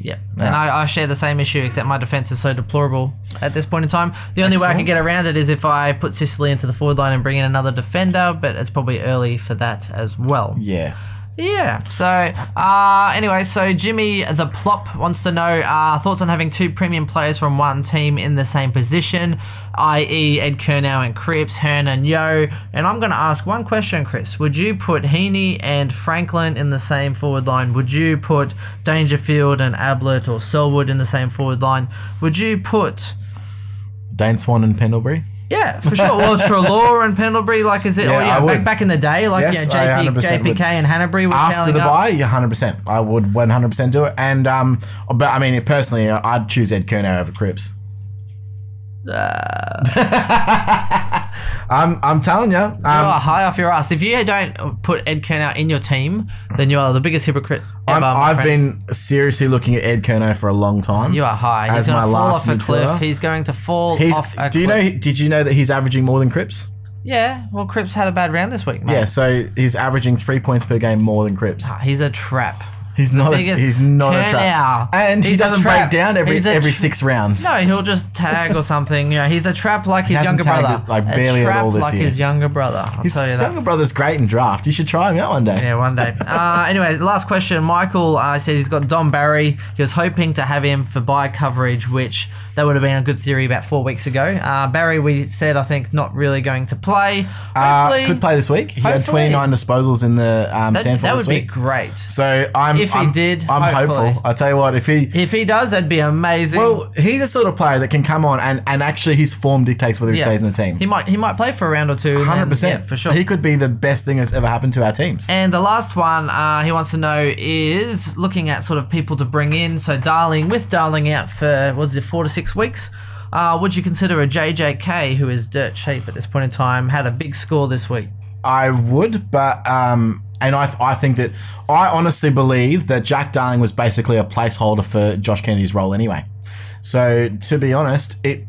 Yeah, and I, I share the same issue, except my defense is so deplorable at this point in time. The only way I can get around it is if I put Sicily into the forward line and bring in another defender, but it's probably early for that as well. Yeah. Yeah. So, uh, anyway, so Jimmy the Plop wants to know uh, thoughts on having two premium players from one team in the same position, i.e., Ed Curnow and Cripps, Hearn and Yeo. And I'm going to ask one question, Chris. Would you put Heeney and Franklin in the same forward line? Would you put Dangerfield and Ablett or Selwood in the same forward line? Would you put. Dane Swan and Pendlebury. Yeah, for sure. Well, Treloar and Pendlebury, like, is it? Yeah, oh, yeah, I back, would. back in the day, like, Yes, yeah, I JP, 100% would. JPK and Hannebery were After the buy, yeah, 100%. I would 100% do it. And, um, but I mean, personally, I'd choose Ed Curnow over Cripps. I'm, I'm telling you. Um, you are high off your ass. If you don't put Ed Curnow in your team, then you are the biggest hypocrite ever. I'm, I've been seriously looking at Ed Curnow for a long time. You are high. as He's going to fall last off a cliff. He's going to fall He's, off a do you cliff. know? Did you know that he's averaging more than Cripps? Yeah. Well, Cripps had a bad round this week, mate. Yeah, so he's averaging three points per game more than Cripps. He's a trap. He's not. A, biggest he's not a trap, and he He's a doesn't break down every He's a every tr- six rounds. No, he'll just tag or something. Yeah, he's a trap like his hasn't younger tagged brother. it, like, a barely at trap all this like year. his younger brother. I'll His tell you that. younger brother's great in draft. You should try him out one day. Yeah, one day. Uh, anyway, last question. Michael uh, said he's got Don Barry. He was hoping to have him for buy coverage, which that would have been a good theory about four weeks ago. Uh, Barry, we said, I think, not really going to play. Uh, could play this week. He had 29 disposals in the um, that, Sandford that would this be great. So I'm. If he I'm, did, I'm hopefully. hopeful. I tell you what, if he. If he does, that'd be amazing. Well, he's a sort of player that can come on and, and actually his form dictates whether he Yeah. stays in the team. He might he might play for a round or two. Hundred percent yeah, for sure. He could be the best thing that's ever happened to our teams. And the last one uh, he wants to know is looking at sort of people to bring in. So Darling, with Darling out for what was it four to six weeks, uh, would you consider a JJK who is dirt cheap at this point in time had a big score this week? I would, but um, And I, I think that I honestly believe that Jack Darling was basically a placeholder for Josh Kennedy's role anyway. So to be honest, it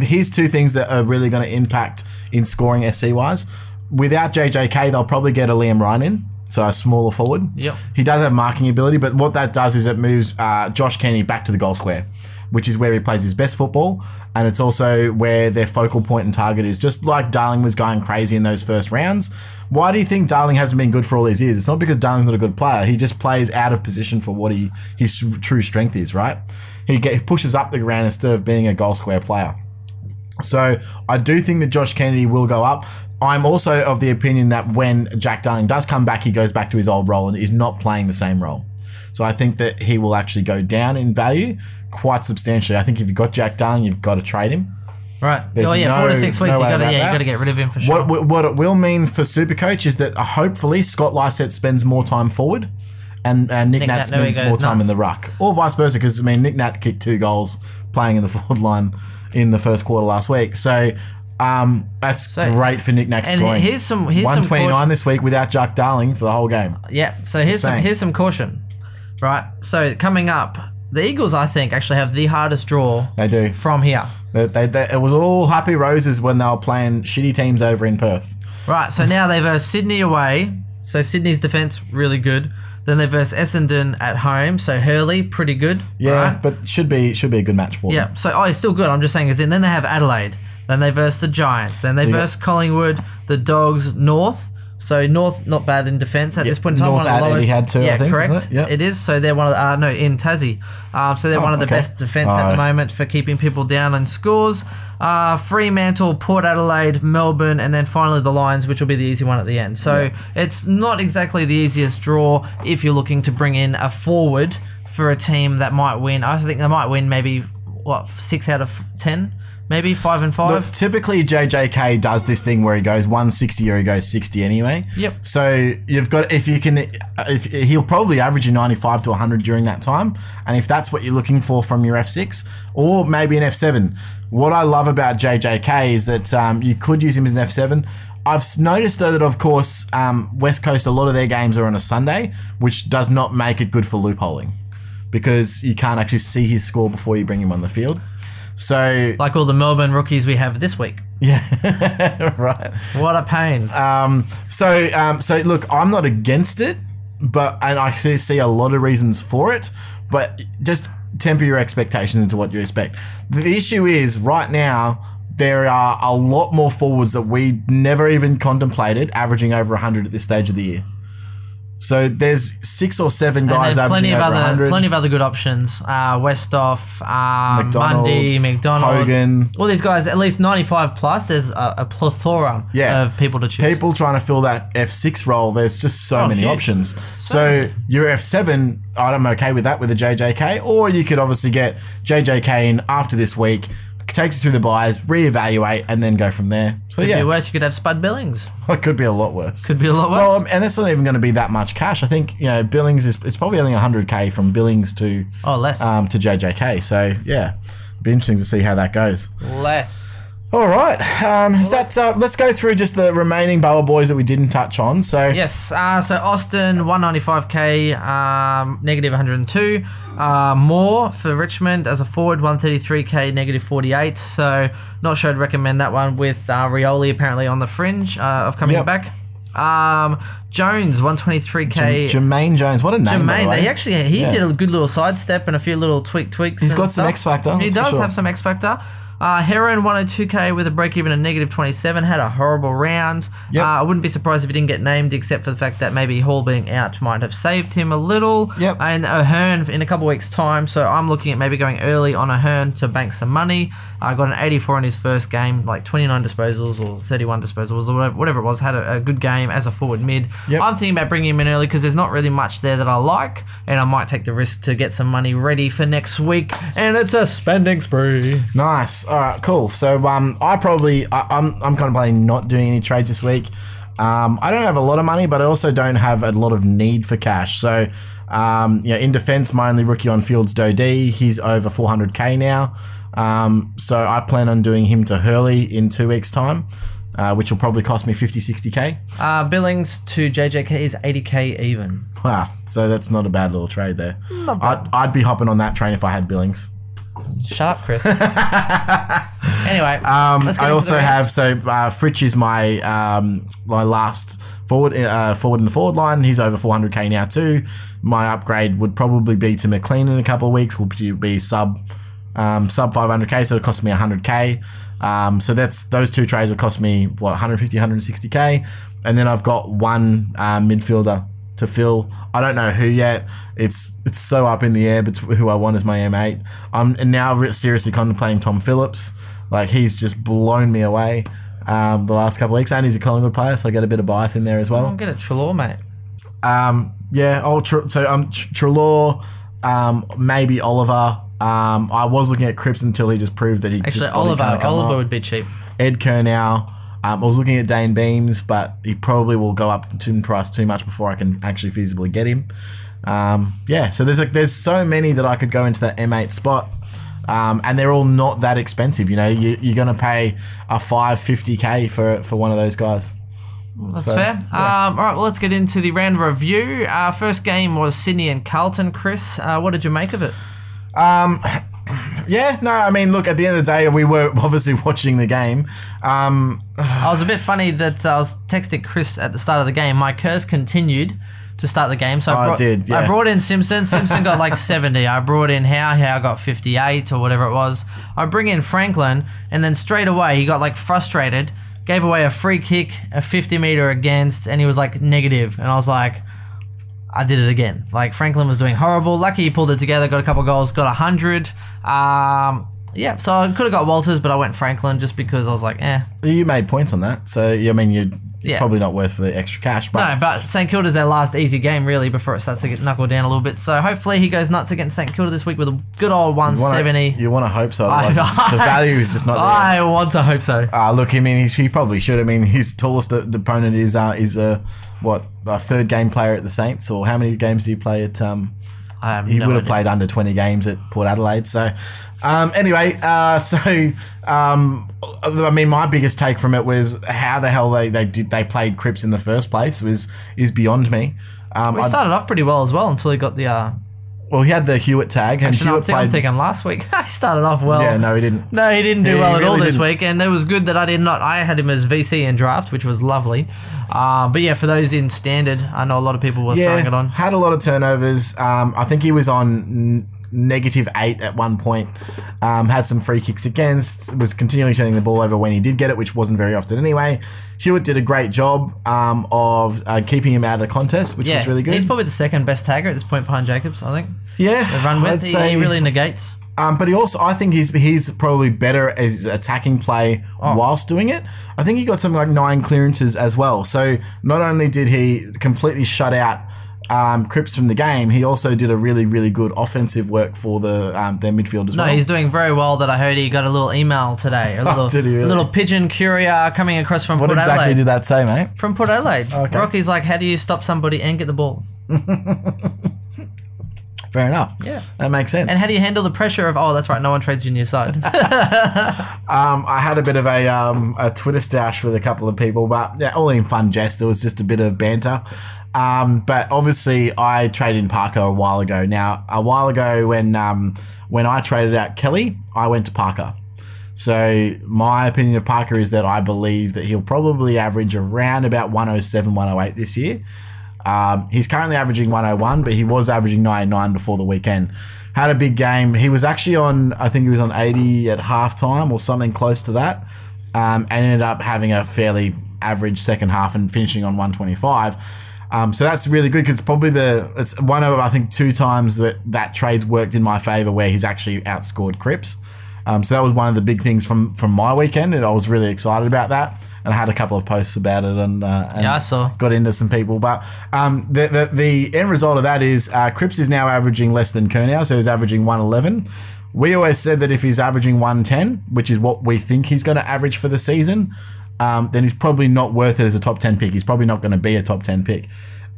here's two things that are really going to impact in scoring SC wise. Without JJK, they'll probably get a Liam Ryan in, so a smaller forward. Yep. He does have marking ability, but what that does is it moves uh, Josh Kennedy back to the goal square, which is where he plays his best football, and it's also where their focal point and target is. Just like Darling was going crazy in those first rounds. Why do you think Darling hasn't been good for all these years? It's not because Darling's not a good player. He just plays out of position for what he his true strength is. Right? He, get, he pushes up the ground instead of being a goal square player. So I do think that Josh Kennedy will go up. I'm also of the opinion that when Jack Darling does come back, he goes back to his old role and is not playing the same role. So I think that he will actually go down in value quite substantially. I think if you've got Jack Darling, you've got to trade him. Right. There's oh yeah, four to six weeks. no you got to yeah, you got to get rid of him for sure. What what it will mean for Supercoach is that uh, hopefully Scott Lycett spends more time forward, and, and Nick, Nick Nat Nat, spends more time nuts. in the ruck, or vice versa. Because I mean, Nick Nat kicked two goals playing in the forward line in the first quarter last week, so. Um, that's great for Nick and scoring. here's some- here's 129 caution- this week without Jack Darling for the whole game. Yeah. So here's some here's some caution, right? So coming up, the Eagles I think actually have the hardest draw They do. from here. They, they, they- it was all happy roses when they were playing shitty teams over in Perth. Right. So now they verse Sydney away. So Sydney's defense really good. Then they verse Essendon at home. So Hurley pretty good. Yeah, right? but should be should be a good match for them. Yeah. So oh, it's still good. I'm just saying is in. Then they have Adelaide. Then they verse the Giants. Then they got- verse Collingwood, the Dogs, North. So North not bad in defence at this point in time. North one of the lowest. Etihad too, I Yeah, think, correct. it? Yep. It is. So they're one of the, uh, no in Tassie. Um, so they're one of the okay. best defence at the moment for keeping people down in scores. Uh, Fremantle, Port Adelaide, Melbourne, and then finally the Lions, which will be the easy one at the end. So it's not exactly the easiest draw if you're looking to bring in a forward for a team that might win. I think they might win maybe what six out of ten, maybe five and five. Look, typically JJK does this thing where he goes 160 or he goes 60 anyway. Yep. So you've got if you can, if he'll probably average you 95 to 100 during that time, and if that's what you're looking for from your F6 or maybe an F7. What I love about JJK is that um, you could use him as an F7. I've noticed though that of course um, West Coast a lot of their games are on a Sunday, which does not make it good for loopholing because you can't actually see his score before you bring him on the field. So like all the Melbourne rookies we have this week. yeah, right. What a pain. Um, so, um, so look, I'm not against it, but and I see, see a lot of reasons for it, but just temper your expectations into what you expect. The issue is right now there are a lot more forwards that we never even contemplated averaging over 100 at this stage of the year. So there's six or seven And guys there's plenty of other 100. plenty of other good options. Uh, Westhoff, uh, McDonald, Mundy, McDonald, Hogan. All these guys, at least 95 plus. There's a, a plethora Yeah. of people to choose. people trying to fill that F6 role, there's just so Oh, many huge. options. So your F7, I'm okay with that with a JJK, or you could obviously get JJK in after this week, takes us through the buys, reevaluate, and then go from there. So Could yeah, be worse. You could have Spud Billings. it could be a lot worse. Could be a lot worse. Well, um, and that's not even going to be that much cash. I think you know Billings is it's probably only 100k from Billings to oh, less. um, to JJK. So yeah, it'd be interesting to see how that goes. less. All right, um, is that uh, let's go through just the remaining Bower boys that we didn't touch on. So Yes. Uh, so Austin, 195k, um, negative 102. Uh, more for Richmond as a forward, 133k, negative 48. So not sure I'd recommend that one with uh, Rioli apparently on the fringe uh, of coming Yep. back. Um, Jones, 123k. Jermaine Jones, what a name! by the Jermaine, he actually he Yeah. did a good little sidestep and a few little tweak tweaks. He's got some stuff. X factor, He does sure. have some X factor. Uh, Heron 102k with a break even of negative 27 had a horrible round. Yep. Uh, I wouldn't be surprised if he didn't get named, except for the fact that maybe Hall being out might have saved him a little. Yep. And Ahern in a couple weeks' time, so I'm looking at maybe going early on Ahern to bank some money. I got an 84 in his first game, like 29 disposals or 31 disposals or whatever, whatever it was. Had a, a good game as a forward mid. Yep. I'm thinking about bringing him in early because there's not really much there that I like, and I might take the risk to get some money ready for next week. And it's a spending spree. Nice. All right, cool. So um, I probably I, I'm I'm contemplating not doing any trades this week. Um, I don't have a lot of money, but I also don't have a lot of need for cash. So um, yeah, in defense, my only rookie on field's Doedee. He's over 400k now. Um, so I plan on doing him to Hurley in two weeks' time. uh, which will probably cost me 50, 60k. Uh, Billings to JJK is 80k even. Wow, so that's not a bad little trade there. I'd, I'd be hopping on that train if I had Billings. Shut up, Chris. anyway, Um, I also have so uh, Fritsch is my um, my last forward uh, forward in the forward line. He's over 400k now too. My upgrade would probably be to McLean in a couple of weeks. Will be sub um, sub 500k, so it cost me 100k. Um, so that's those two trades will cost me what 150, 160k, and then I've got one uh, midfielder to fill. I don't know who yet. It's it's so up in the air between who I want as my M8. I'm now seriously contemplating Tom Phillips. Like he's just blown me away um, the last couple of weeks, and he's a Collingwood player, so I get a bit of bias in there as well. I'll get a Treloar, mate. Um, yeah, oh, Tr- so um, Tr- Treloar, um, maybe Oliver. Um, I was looking at Cripps until he just proved that he Actually, just Oliver. Oliver up. would be cheap. Ed Curnow. Um, I was looking at Dayne Beams, but he probably will go up to price too much before I can actually feasibly get him. Um, yeah, so there's like there's so many that I could go into that M8 spot, um, and they're all not that expensive. You know, you, you're going to pay a 550k for for one of those guys. That's So, fair. Um, all right, well, let's get into the round review. Our first game was Sydney and Carlton. Chris, uh, what did you make of it? Yeah, no, I mean, look, at the end of the day, we were obviously watching the game. Um, I was a bit funny that I was texting Chris at the start of the game. My curse continued to start the game, so I, I brought, did, yeah. I brought in Simpson. Simpson got like 70. I brought in Howe. Howe got 58 or whatever it was. I bring in Franklin, and then straight away he got like frustrated, gave away a free kick, a 50 meter against, and he was like negative. And I was like, I did it again. Like Franklin was doing horrible. Lucky he pulled it together, got a couple goals, got a 100. Um, yeah, so I could have got Walters, but I went Franklin just because I was like, eh. you made points on that, so I mean, you're Yeah. probably not worth for the extra cash, but No, but St Kilda's their last easy game really before it starts to get knuckled down a little bit. So hopefully he goes nuts against St Kilda this week with a good old 170. You want to hope so. I- the value is just not there. I want to hope so. Uh, look, I mean, he's, he probably should. I mean, his tallest uh, opponent is uh, is a what a third game player at the Saints, or how many games do you play at? Um, he no would have idea. played under twenty games at Port Adelaide. So, um, anyway, uh, so um, I mean, my biggest take from it was how the hell they, they did they played Cripps in the first place was is beyond me. Um, We started off pretty well as well until he got the. Uh, well, he had the Hewett tag, and actually, no, I'm, Hewett I'm played. thinking last week. I started off well. yeah, no, he didn't. No, he didn't do He well at all really this didn't. week, and it was good that I did not. I had him as VC in draft, which was lovely. Uh, but yeah, for those in standard, I know a lot of people were throwing it on. Had a lot of turnovers. Um, I think he was on negative eight at one point. Um, had some free kicks against. Was continually turning the ball over when he did get it, which wasn't very often anyway. Hewett did a great job um, of uh, keeping him out of the contest, which Yeah, was really good. he's probably the second best tagger at this point behind Jacobs. I think. yeah, Run I'd with, he, he really negates. Um, but he also, I think he's he's probably better as attacking play Oh. whilst doing it. I think he got something like nine clearances as well. So not only did he completely shut out um, Cripps from the game, he also did a really really good offensive work for the um, their midfield as No, well. he's doing very well. That I heard he got a little email today. A little, did he really? a little pigeon courier coming across from what Port exactly Adelaide. did that say, mate? from Port Adelaide. Okay. Rocky's like, how do you stop somebody and get the ball? Fair enough. Yeah. that makes sense. And how do you handle the pressure of, oh, that's right, no one trades you on your side? Um, I had a bit of a um, a Twitter stash with a couple of people, but yeah, all in fun jest. It was just a bit of banter. Um, but obviously, I traded in Parker a while ago. Now, a while ago, when um, when I traded out Kelly, I went to Parker. So my opinion of Parker is that I believe that he'll probably average around about 107, 108 this year. Um, he's currently averaging 101, but he was averaging 99 before the weekend. Had a big game. He was actually on, I think he was on 80 at halftime or something close to that, um, and ended up having a fairly average second half and finishing on 125. Um, so that's really good because probably the it's one of I think two times that that trade's worked in my favor where he's actually outscored Cripps. Um, so that was one of the big things from from my weekend, and I was really excited about that. And I had a couple of posts about it, and, uh, and Yeah, I saw. got into some people. But um, the, the the end result of that is uh, Cripps is now averaging less than Curnow, so he's averaging 111. We always said that if he's averaging 110, which is what we think he's going to average for the season, um, then he's probably not worth it as a top 10 pick. He's probably not going to be a top 10 pick.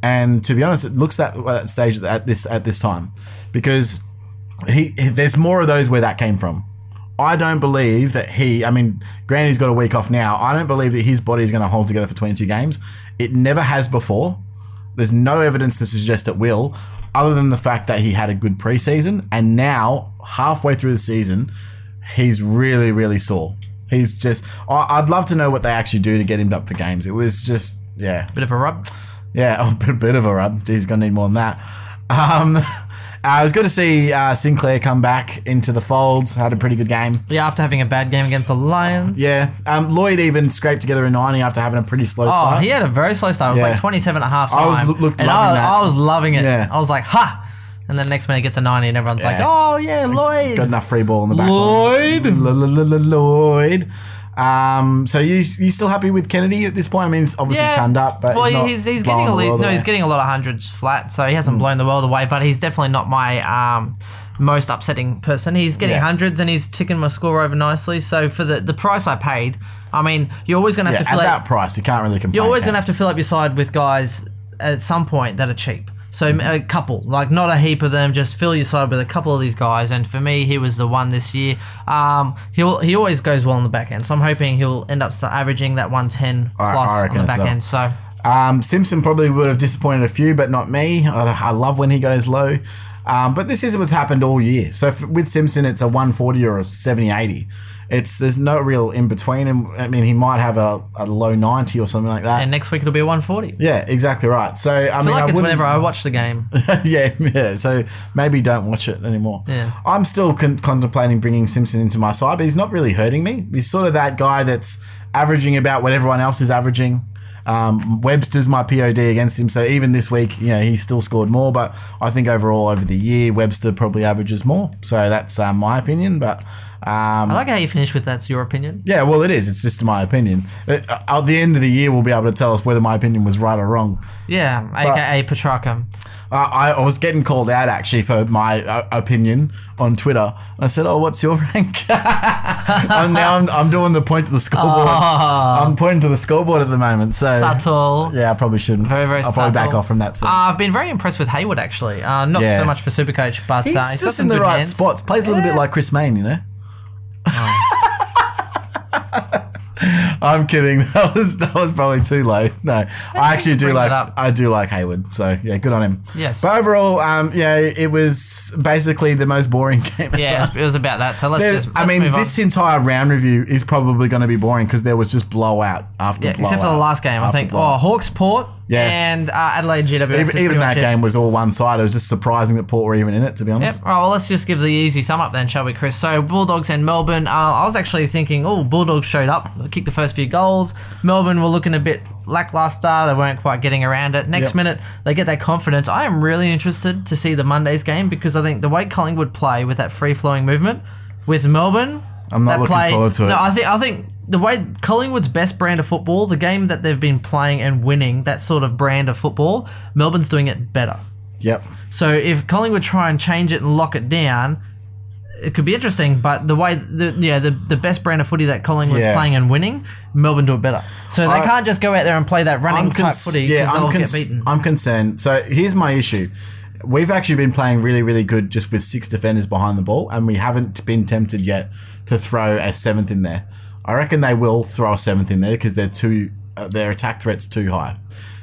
And to be honest, it looks that that stage at this at this time because he there's more of those where that came from. I don't believe that he. I mean, granted, he's got a week off now. I don't believe that his body is going to hold together for 22 games. It never has before. There's no evidence to suggest it will, other than the fact that he had a good preseason, and now halfway through the season, he's really, really sore. He's just. I- I'd love to know what they actually do to get him up for games. It was just, yeah, Bit of a rub. yeah, a bit, bit of a rub. He's gonna need more than that. Um, I was good to see uh, Sinclair come back into the folds. Had a pretty good game. Yeah, after having a bad game against the Lions. Yeah, um, Lloyd even scraped together a 90 after having a pretty slow Oh, start. he had a very slow start. It was Yeah. like 27 and a half time. I was lo- looked- and loving I, that. I was loving it. Yeah. I was like, ha! And then next minute gets a 90 and everyone's like, Yeah. oh, yeah, Lloyd. Got enough free ball in the back. Lloyd. Lloyd. Um, so you you still happy with Kennedy at this point? I mean, he's obviously turned up, but well, he's, not he's, blowing getting a the li- world no, he's getting a lot of hundreds flat, so he hasn't Hmm. blown the world away. But he's definitely not my um, most upsetting person. He's getting Yeah. hundreds and he's ticking my score over nicely. So for the the price I paid, I mean, you're always going to yeah, have to at fill that out, price, you can't really complain. you're always can going to have to fill up your side with guys at some point that are cheap. So a couple, like not a heap of them, just fill your side with a couple of these guys. And for me, he was the one this year. Um, he'll he always goes well on the back end, so I'm hoping he'll end up start averaging that 110 I- plus I on the back so. end. So Um, Simpson probably would have disappointed a few, but not me. I, I love when he goes low. Um, but this is what's happened all year. So with Simpson, it's a 140 or a 70 80. It's there's no real in between. And I mean, he might have a, a low 90 or something like that. and next week it'll be a 140. yeah, exactly right. So I, I mean, feel I it's whenever I watch the game. yeah, yeah. So maybe don't watch it anymore. Yeah. I'm still con- contemplating bringing Simpson into my side, but he's not really hurting me. He's sort of that guy that's averaging about what everyone else is averaging. Um, Webster's my POD against him, so even this week, you know, he still scored more. But I think overall over the year, Webster probably averages more. So that's uh, my opinion. But um, I like how you finish with that's your opinion. yeah, well, it is. It's just my opinion. Uh, At the end of the year, we'll be able to tell us whether my opinion was right or wrong. Yeah, aka Petrarca. Uh, I, I was getting called out actually for my uh, opinion on Twitter. I said, "Oh, what's your rank?" and now I'm, I'm doing the point to the scoreboard. I'm pointing to the scoreboard at the moment. So Subtle. yeah, I probably shouldn't. Very, very I'll probably back off from that. Uh, I've been very impressed with Hayward actually. Uh, not Yeah. so much for Supercoach, but he's uh, he's just in the right hands. spots. Plays a little bit like Chris Mayne, you know. I'm kidding. That was that was probably too low. No, I actually do like. I do like Hayward. So yeah, good on him. Yes. But overall, um, yeah, it was basically the most boring game. ever. Yeah, it was about that. So let's There- just. I let's mean, move on. this entire round review is probably going to be boring because there was just blowout after Yeah, blowout. except for the last game. I think. Oh, blowout. Hawks Port. Yeah. And uh, Adelaide GWS. even, even that much it. game was all one side. It was just surprising that Port were even in it, to be Yep. honest. All right, well, let's just give the easy sum up then, shall we, Chris? So, Bulldogs and Melbourne. Uh, I was actually thinking, oh, Bulldogs showed up, kicked the first few goals. Melbourne were looking a bit lackluster. They weren't quite getting around it. Next Yep. minute, they get that confidence. I am really interested to see the Monday's game because I think the way Collingwood play with that free flowing movement with Melbourne. I'm not that looking play, forward to it. No, I think I think the way Collingwood's best brand of football, the game that they've been playing and winning, that sort of brand of football, Melbourne's doing it better. Yep. So if Collingwood try and change it and lock it down, it could be interesting. But the way the yeah the, the best brand of footy that Collingwood's Yeah. playing and winning, Melbourne do it better. So they I- can't just go out there and play that running I'm type footy yeah, because I'm, they'll cons- get beaten. I'm concerned. So here's my issue. We've actually been playing really, really good just with six defenders behind the ball, and we haven't been tempted yet to throw a seventh in there. I reckon they will throw a seventh in there because they're too uh, their attack threat's too high.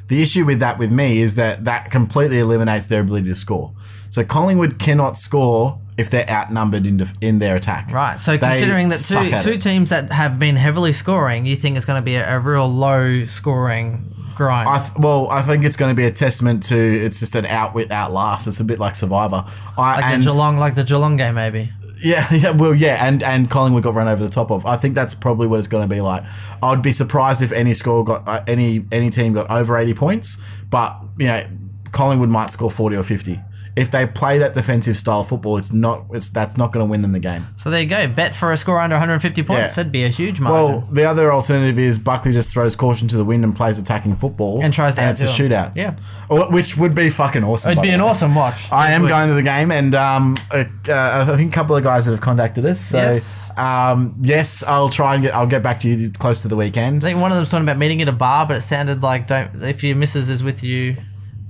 The issue with that with me is that that completely eliminates their ability to score. So Collingwood cannot score if they're outnumbered in, def- in their attack. Right. So They considering that two two it. teams that have been heavily scoring, you think it's going to be a, a real low scoring grind. I th- well, I think it's going to be a testament to it's just an outwit, outlast. It's a bit like Survivor. I, like and the Geelong, like the Geelong game, maybe. Yeah, yeah, well, yeah, and and Collingwood got run over the top of. I think that's probably what it's going to be like. I would be surprised if any score got uh, any any team got over eighty points, but you know, Collingwood might score forty or fifty. If they play that defensive style football, it's not it's that's not going to win them the game. So there you go. Bet for a score under 150 points. Yeah. That'd be a huge margin. Well, the other alternative is Buckley just throws caution to the wind and plays attacking football, And tries to and it's a shootout. Yeah. Or- which would be fucking awesome. It'd be an way. awesome watch. I am going to the game, and um, uh, uh, I think a couple of guys that have contacted us. So, Yes. um, yes, I'll try and get. I'll get back to you close to the weekend. I think one of them's talking about meeting at a bar, but it sounded like don't if your missus is with you,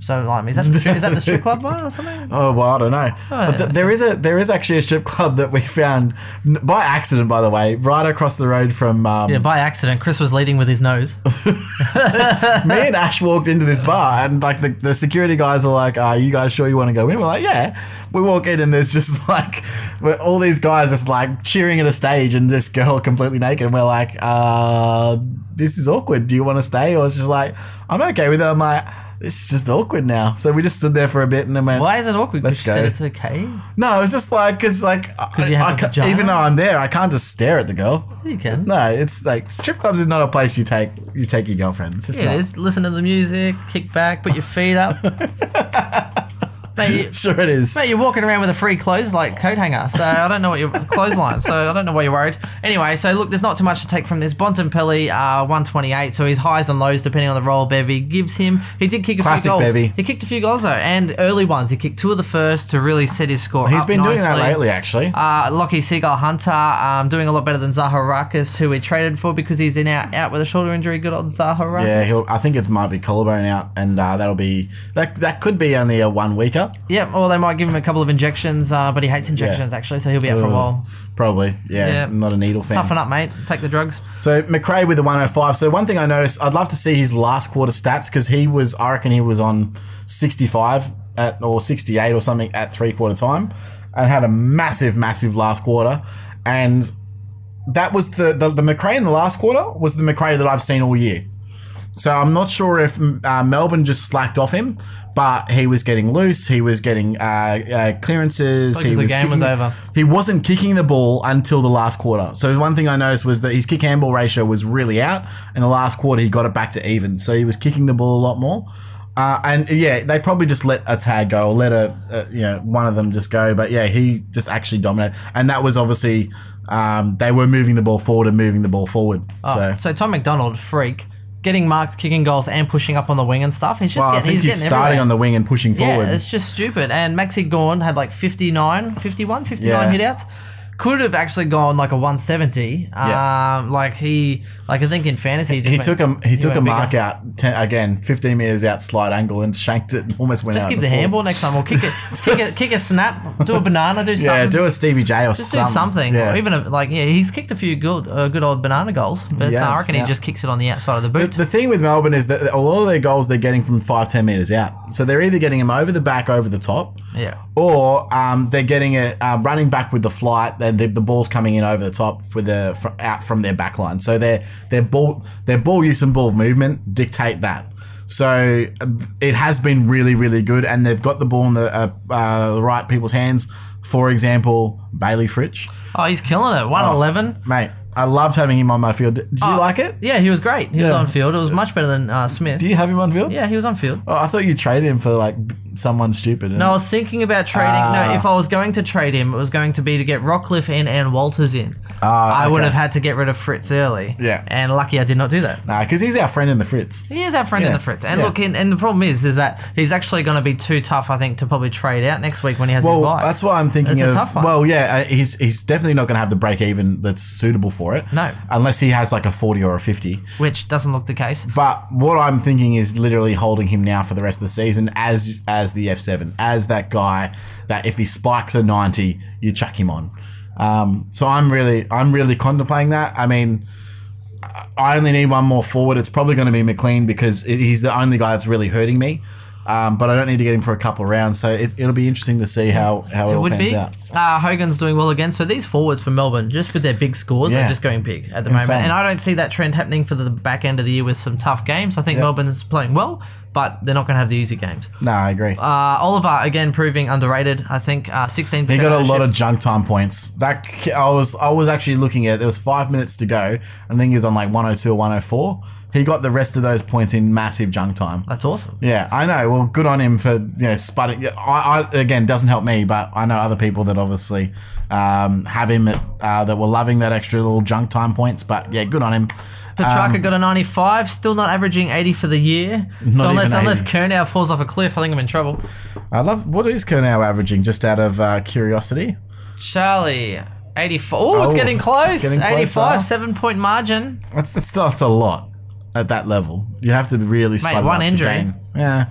So like, is that the, strip- is that the strip club one or something? Oh well, I don't know. but th- there is a there is actually a strip club that we found by accident, by the way, right across the road from um, Yeah, by accident, Chris was leading with his nose. me and Ash walked into this bar and like the, the security guys are like, "Are you guys sure you want to go in?" We're like, "Yeah." We walk in and there's just like we're, all these guys just like cheering at a stage and this girl completely naked. And we're like, "Uh, this is awkward. Do you want to stay?" Or it's just like, "I'm okay with it." I'm like, "This is just awkward now." So we just stood there for a bit and then went, Why is it awkward? Let's Because you go. said it's okay. "No, it's just like because like I, you have I a ca- vagina? even though I'm there, I can't just stare at the girl." You can. No, it's like strip clubs is not a place you take you take your girlfriend. It's just Yeah, not. is. Listen to the music, kick back, put your feet up. mate, you, Sure, it is. mate, you're walking around with a free clothes like coat hanger, so I don't know what your clothesline. So I don't know why you're worried. Anyway, so look, there's not too much to take from this. Bontempelli, uh, 128. So his highs and lows depending on the role Bevy gives him. He did kick a Classic few goals. Bevy. He kicked a few goals though, and early ones. He kicked two of the first to really set his score. He's been doing that lately, actually. Uh, Lockie Seagull Hunter um, doing a lot better than Zaharakis, who we traded for because he's in out, out with a shoulder injury. Good old Zaharakis. Yeah, he'll, I think it might be collarbone out, and uh, that'll be that. That could be only a one weeker, Yep, or they might give him a couple of injections, uh, but he hates injections actually, so he'll be out for a while. probably. Yeah, Yeah. not a needle fan. Toughen up, mate. Take the drugs. So Macrae with the 105. So one thing I noticed, I'd love to see his last quarter stats because he was, I reckon he was on 65 at or 68 or something at three quarter time, and had a massive, massive last quarter, and that was the the, the Macrae in the last quarter was the Macrae that I've seen all year. So I'm not sure if uh, Melbourne just slacked off him, but he was getting loose. He was getting uh, uh, clearances. He the was game was over. He wasn't kicking the ball until the last quarter. So one thing I noticed was that his kick handball ratio was really out. In the last quarter, he got it back to even. So he was kicking the ball a lot more. Uh, and yeah, they probably just let a tag go or let a, a you know one of them just go. But yeah, he just actually dominated, and that was obviously um, they were moving the ball forward and moving the ball forward. so So Tom McDonald, freak, getting marks, kicking goals, and pushing up on the wing and stuff. He's just well, I think he's he's getting starting everywhere. on the wing and pushing forward. Yeah, it's just stupid. And Maxi Gawn had like 59, 51, 59 Yeah. hit outs. Could have actually gone like a 170. Yeah. Um, like he, like I think in fantasy, he just took went- a he took a bigger. mark out ten, again, fifteen meters out, slide angle, and shanked it. and Almost went Just out. give in the handball next time, or kick it, kick it, kick a snap, do a banana, do something. Yeah, do a Stevie J or Just do something. something, Yeah. or even a, like yeah, he's kicked a few good, uh, good old banana goals, but Yes, uh, I reckon yeah. he just kicks it on the outside of the boot. The thing with Melbourne is that a lot of their goals they're getting from five, ten meters out. So they're either getting them over the back, over the top, yeah, or um, they're getting it uh, running back with the flight. Then the, the ball's coming in over the top with the fr- out from their back line. So their their ball their ball use and ball movement dictate that. So uh, it has been really really good, and they've got the ball in the uh, uh, the right people's hands. For example, Bailey Fritsch, oh, he's killing it. One eleven. mate. I loved having him on my field. Did you like it? Yeah, he was great. He was Yeah. on field. It was much better than uh, Smith. Do you have him on field? yeah, he was on field. Oh, I thought you traded him for like someone stupid. No, I was thinking about trading. Ah. no, if I was going to trade him, it was going to be to get Rockliff in and Walters in. Ah, I would okay. have had to get rid of Fritsch early. Yeah. And lucky I did not do that. Nah, because he's our friend in the Fritz. He is our friend in Yeah, the Fritz. And yeah. look, and, and the problem is, is that he's actually going to be too tough, I think, to probably trade out next week when he has Well, his bye. that's what I'm thinking It's a of. tough one. Well, yeah, uh, he's he's definitely not going to have the break even that's suitable for it. No. unless he has like a 40 or a 50. which doesn't look the case. But what I'm thinking is literally holding him now for the rest of the season as as the F7, as that guy that if he spikes a 90, you chuck him on. Um, so I'm really I'm really contemplating that. I mean, I only need one more forward. It's probably going to be McLean because he's the only guy that's really hurting me. Um, but I don't need to get him for a couple of rounds, so it, it'll be interesting to see how how it, It all would pans be. out. Uh, Hogan's doing well again. So these forwards for Melbourne, just with their big scores, Yeah. are just going big at the Insane. moment. And I don't see that trend happening for the back end of the year with some tough games. I think Melbourne is playing well, but they're not going to have the easy games. No, I agree. Uh, Oliver again proving underrated. I think uh, sixteen. He got a lot of junk time points. That I was I was actually looking at. There was five minutes to go. I think he was on like 102 or 104. He got the rest of those points in massive junk time. That's awesome. Yeah, I know. Well, good on him for you know sputting. I, I again doesn't help me, but I know other people that obviously um, have him at, uh, that were loving that extra little junk time points. But yeah, good on him. Petrarca got a 95, still not averaging 80 for the year. so unless even unless 80. Curnow falls off a cliff, I think I'm in trouble. I love what is Curnow averaging? Just out of uh, curiosity. Charlie, 84. Oh, it's getting close. it's getting 85, seven point margin. That's that's, that's a lot at that level. You have to really spud it one up to injury. gain. Yeah,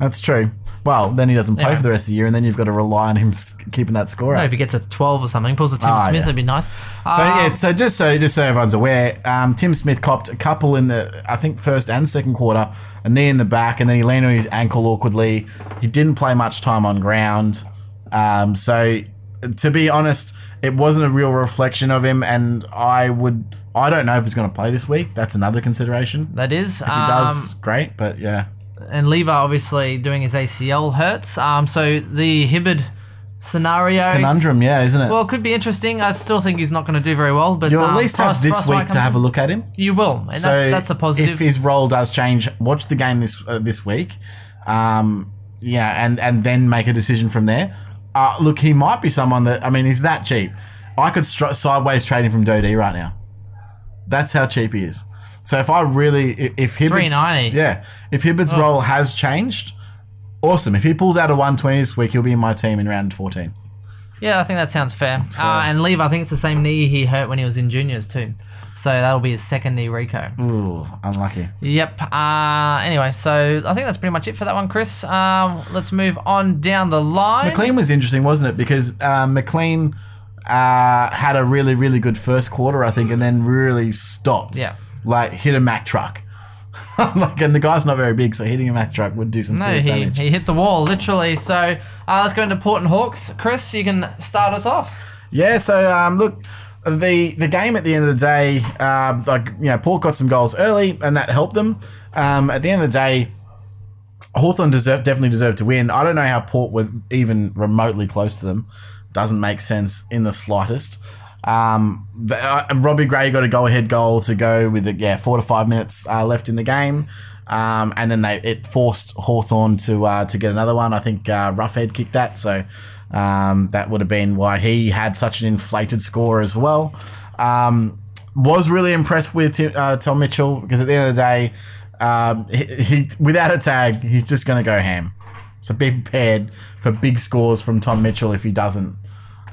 That's true. Well, then he doesn't play Anyway. for the rest of the year, and then you've got to rely on him s- keeping that score No, up. if he gets a 12 or something, pulls a Tim Ah, Smith, yeah. that'd be nice. So Um, yeah, so just so just so everyone's aware, um, Tim Smith copped a couple in the I think first and second quarter, a knee in the back, and then he landed on his ankle awkwardly. He didn't play much time on ground. Um, so to be honest, it wasn't a real reflection of him, and I would I don't know if he's going to play this week. That's another consideration. that is. If he um, does, great, but yeah. and Lever obviously doing his ACL hurts. Um, so the Hibbard scenario. Conundrum, yeah, isn't it? well, it could be interesting. I still think he's not going to do very well, but You'll um, at least have this week to have a look at him. You will, and that's that's a positive. If his role does change, watch the game this uh, this week, um, yeah, and and then make a decision from there. Uh, look, he might be someone that I mean, he's that cheap. I could sideways trade him from Doedee right now. That's how cheap he is. So if I really, if, Hibbard's, 390. yeah, if Hibbard's role has changed, awesome. If he pulls out a 120 this week, he'll be in my team in round 14. yeah, I think that sounds fair. Uh, and Lever, I think it's the same knee he hurt when he was in juniors too. So that'll be his second knee Rico. Ooh, unlucky. Yep. Uh, anyway, so I think that's pretty much it for that one, Chris. Um, let's move on down the line. McLean was interesting, wasn't it? Because uh, McLean uh, had a really, really good first quarter, I think, and then really stopped. Yeah. Like hit a Mack truck. like, and the guy's not very big, so hitting a Mack truck would do some No, serious he, damage. he hit the wall, literally. So uh, let's go into Port and Hawks. Chris, you can start us off. Yeah, so um, look, the the game at the end of the day, um, like you know, Port got some goals early, and that helped them. Um, at the end of the day, Hawthorn deserved, definitely deserved to win. I don't know how Port were even remotely close to them. Doesn't make sense in the slightest. Um, the, uh, Robbie Gray got a go ahead goal to go with the, yeah four to five minutes uh, left in the game, um, and then they it forced Hawthorn to uh, to get another one. I think uh, Roughead kicked that, so um, that would have been why he had such an inflated score as well. Um, was really impressed with Tim, uh, Tom Mitchell because at the end of the day, um, he, he without a tag, he's just going to go ham. So be prepared for big scores from Tom Mitchell if he doesn't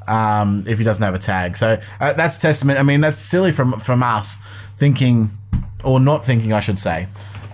um, if he doesn't have a tag. So uh, that's testament. I mean, that's silly from from us thinking or not thinking, I should say.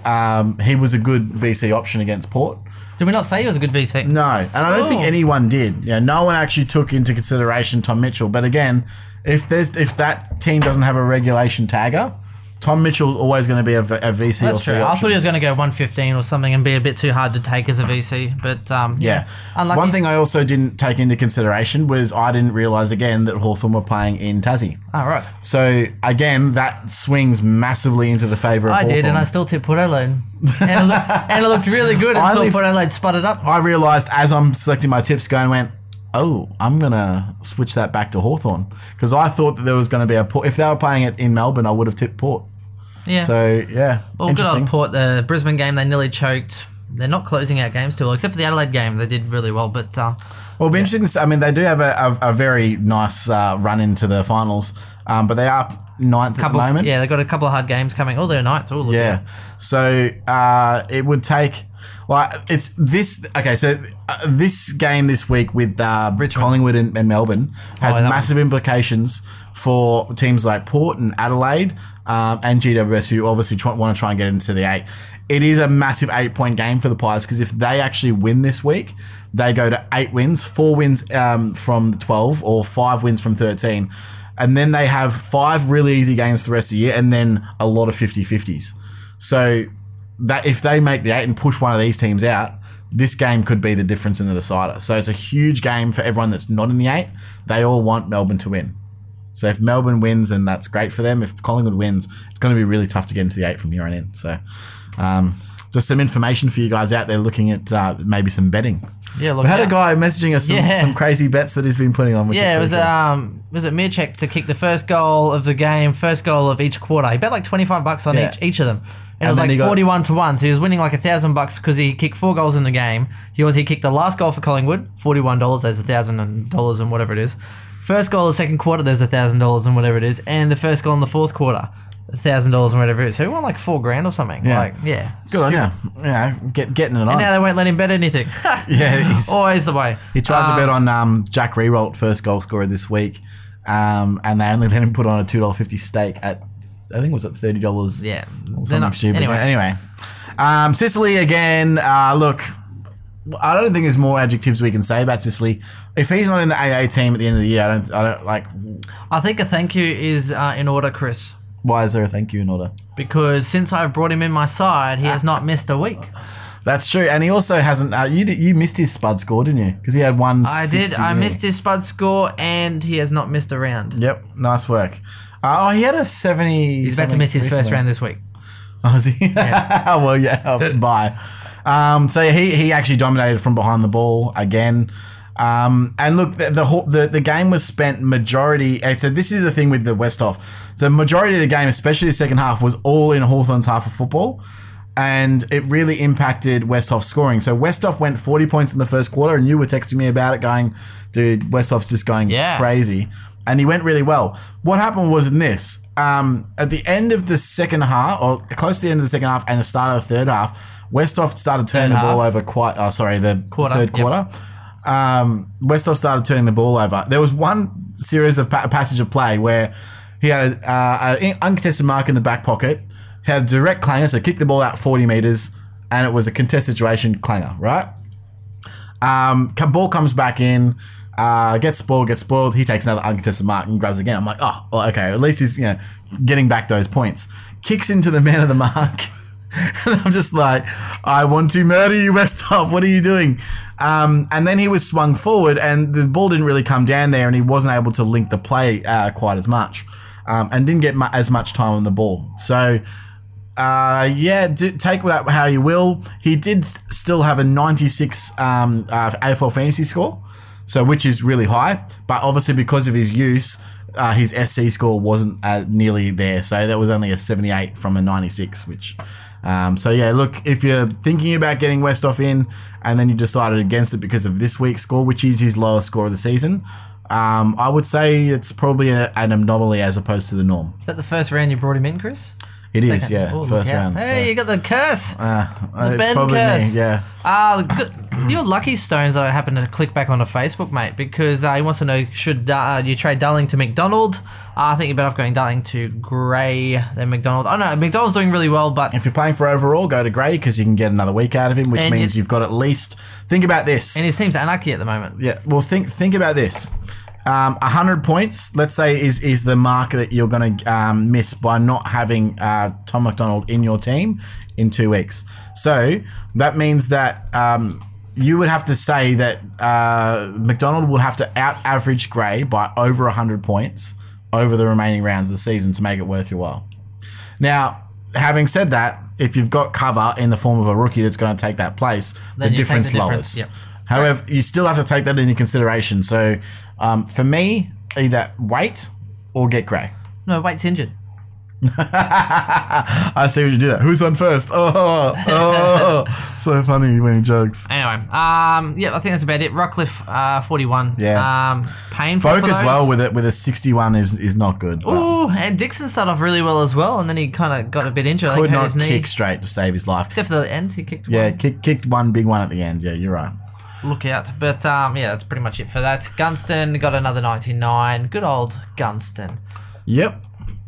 Um, he was a good VC option against Port. Did we not say he was a good VC? No, and I don't think Oh. anyone did. Yeah, no one actually took into consideration Tom Mitchell. But again, if there's if that team doesn't have a regulation tagger, Tom Mitchell's always going to be a VC That's true. I thought he was going to go 115 or something and be a bit too hard to take as a VC, but um, Yeah. Unlucky. One thing I also didn't take into consideration was I didn't realise again that Hawthorn were playing in Tassie. All right. So again, that swings massively into the favour of I Hawthorn. did, and I still tipped Port Adelaide. and, it looked, and it looked really good I until Port Adelaide sputtered up. I realised as I'm selecting my tips, going went, oh, I'm gonna switch that back to Hawthorn because I thought that there was going to be a Port. If they were playing it in Melbourne, I would have tipped Port. Yeah. So yeah, well, good interesting. on Port. The Brisbane game, they nearly choked. They're not closing out games too well, except for the Adelaide game. They did really well, but uh, Well, it'll be interesting to see. I mean, they do have a, a, a very nice uh, run into the finals, um, but they are ninth couple, at the moment. yeah, they've got a couple of hard games coming. Oh, they're ninth. Oh, look Yeah. So uh, it would take. Like it's this okay, so uh, this game this week with uh, Collingwood and, and Melbourne has Oh, that massive implications for teams like Port and Adelaide um, and GWS, who obviously try, want to try and get into the eight. It is a massive eight point game for the Pies because if they actually win this week, they go to eight wins, four wins um, from the 12, or five wins from 13. And then they have five really easy games the rest of the year, and then a lot of 50 50s. So that if they make the eight and push one of these teams out, this game could be the difference in the decider. So it's a huge game for everyone that's not in the eight. They all want Melbourne to win. So if Melbourne wins, then that's great for them. If Collingwood wins, it's going to be really tough to get into the eight from here on in. So um, just some information for you guys out there looking at uh, maybe some betting. Yeah, look We had a guy messaging us some, Yeah. some crazy bets that he's been putting on. Which Yeah, it was cool. um was it Mihocek to kick the first goal of the game, first goal of each quarter. He bet like twenty five bucks on Yeah. each each of them. And, And it was like got- forty one to one. So he was winning like a thousand bucks because he kicked four goals in the game. He was he kicked the last goal for Collingwood, forty one dollars. There's a thousand dollars and whatever it is. First goal of the second quarter, there's a thousand dollars and whatever it is, and the first goal in the fourth quarter, a thousand dollars and whatever it is. So he won like four grand or something. Yeah. Like yeah, good on you. Yeah, get, getting it on. And now they won't let him bet anything. yeah, he's, Always the way. He tried to Um, bet on um, Jack Riewoldt first goal scorer this week, um, and they only let him put on a two dollar fifty stake at I think it was at thirty dollars. Yeah, or something not- stupid. Anyway, Anyway, um, Sicily again. Uh, look, I don't think there's more adjectives we can say about Sicily. If he's not in the AA team at the end of the year, I don't. I don't like. I think a thank you is uh, in order, Chris, Why is there a thank you in order? because since I've brought him in my side, he has not missed a week. That's true, and he also hasn't. Uh, you you missed his spud score, didn't you? Because he had one. I did. I missed his spud score, and he has not missed a round. Yep, nice work. Oh, he had a seventy. He's about to miss his first round this week. Oh, is he? well, yeah. oh, bye. Um, so he he actually dominated from behind the ball again. Um, and look, the, the whole- the the game was spent majority. eh, So this is the thing with the Westhoff. The majority of the game, especially the second half, was all in Hawthorn's half of football. And it really impacted Westhoff's scoring. So Westhoff went 40 points in the first quarter, and you were texting me about it, going, dude, Westhoff's just going Yeah. crazy. And he went really well. What happened was in this um, at the end of the second half, or close to the end of the second half, and the start of the third half, Westhoff started turning Third the ball half. over quite. Oh, sorry, the Quarter, third yep. quarter. Um, Westhoff started turning the ball over. There was one series of pa- passage of play where he had a, uh, an uncontested mark in the back pocket, had a direct clanger, so kicked the ball out 40 meters, and it was a contested situation clanger, right? Um, ball comes back in, uh, gets spoiled, gets spoiled. He takes another uncontested mark and grabs again. I'm like, oh, well, okay. At least he's you know getting back those points. Kicks into the man of the mark, and I'm just like, I want to murder you, Westhoff. What are you doing? Um, and then he was swung forward, and the ball didn't really come down there, and he wasn't able to link the play uh, quite as much, um, and didn't get mu- as much time on the ball. So. Uh, yeah, do, take that how you will. He did still have a 96 um, uh, AFL fantasy score, so which is really high. But obviously, because of his use, uh, his SC score wasn't uh, nearly there. So that was only a 78 from a 96, which. Um, so yeah, look, if you're thinking about getting Westhoff in, and then you decided against it because of this week's score, which is his lowest score of the season, um, I would say it's probably a, an anomaly as opposed to the norm. Is that the first round you brought him in, Chris? It is, Second. yeah, Oh, first round. Hey, so. you got the curse. Uh, it's Ben probably curse. me, yeah. Ah, good. You're lucky, Stones, that I happened to click back onto Facebook, mate, because uh, he wants to know should uh, you trade Darling to McDonald? Uh, I think you're better off going Darling to Gray than McDonald. Oh, no, McDonald's doing really well, but If you're playing for overall, go to Gray because you can get another week out of him, which means you- you've got at least. Think about this. and his team's anarchy at the moment. Yeah. Well, think think about this. Um, hundred points, let's say, is is the mark that you're going to um, miss by not having uh, Tom McDonald in your team in two weeks. So that means that um, you would have to say that uh, McDonald would have to out average Gray by over hundred points over the remaining rounds of the season to make it worth your while. Now, having said that, if you've got cover in the form of a rookie that's going to take that place, Then the difference lowers. yep. However, you still have to take that into consideration. So, um, for me, either wait or get Gray. No, Waite's injured. I see what you do that. Who's on first? Oh, oh, so funny when he jokes. Anyway, um, yeah, I think that's about it. Rockliff, uh, 41. Yeah. Um, painful Folk for as well with it with a sixty-one is is not good. Ooh, and Dixon started off really well as well, and then he kind of got a bit injured. Could hurt not his knee. kick straight to save his life. Except for the end, he kicked Yeah, one. kick, kicked one big one at the end. Yeah, you're right. Look out. But um, yeah, that's pretty much it for that. Gunston got another 99. Good old Gunston. Yep.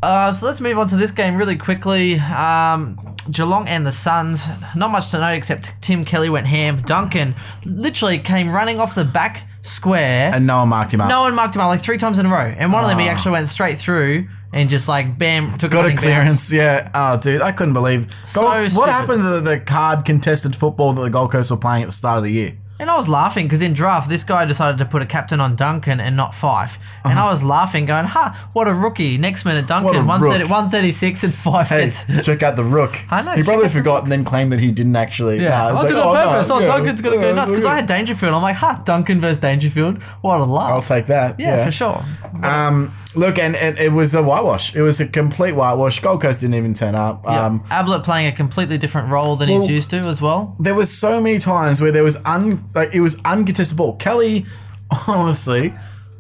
Uh, so let's move on to this game really quickly. Um, Geelong and the Suns. Not much to note except Tim Kelly went ham. Duncan literally came running off the back square. And no one marked him up. no one marked him out like three times in a row. And one of them he actually went straight through and just like bam took Got a running bounce. clearance, yeah. Oh, dude, I couldn't believe. So Gold- what happened to the card contested football that the Gold Coast were playing at the start of the year? And I was laughing because in draft, this guy decided to put a captain on Duncan and not Fyfe. And I was laughing, going, ha, what a rookie. Next minute, Duncan, Uh-huh. What a 130, 136 and 5 Hey, hits. check out the rook. I know, He probably forgot and then claimed that he didn't actually. Yeah, Nah, I it's did it like, on oh, no, purpose. Oh, yeah, Duncan's going to yeah, go nuts because. I had Dangerfield. I'm like, ha, Duncan versus Dangerfield. What a laugh. I'll take that. yeah, for sure. Um, look, and, and it was a whitewash. It was a complete whitewash. Gold Coast didn't even turn up. Um, Ablett playing a completely different role than Well- he's used to as well. there was so many times where there was un like it was uncontested ball. Kelly, honestly,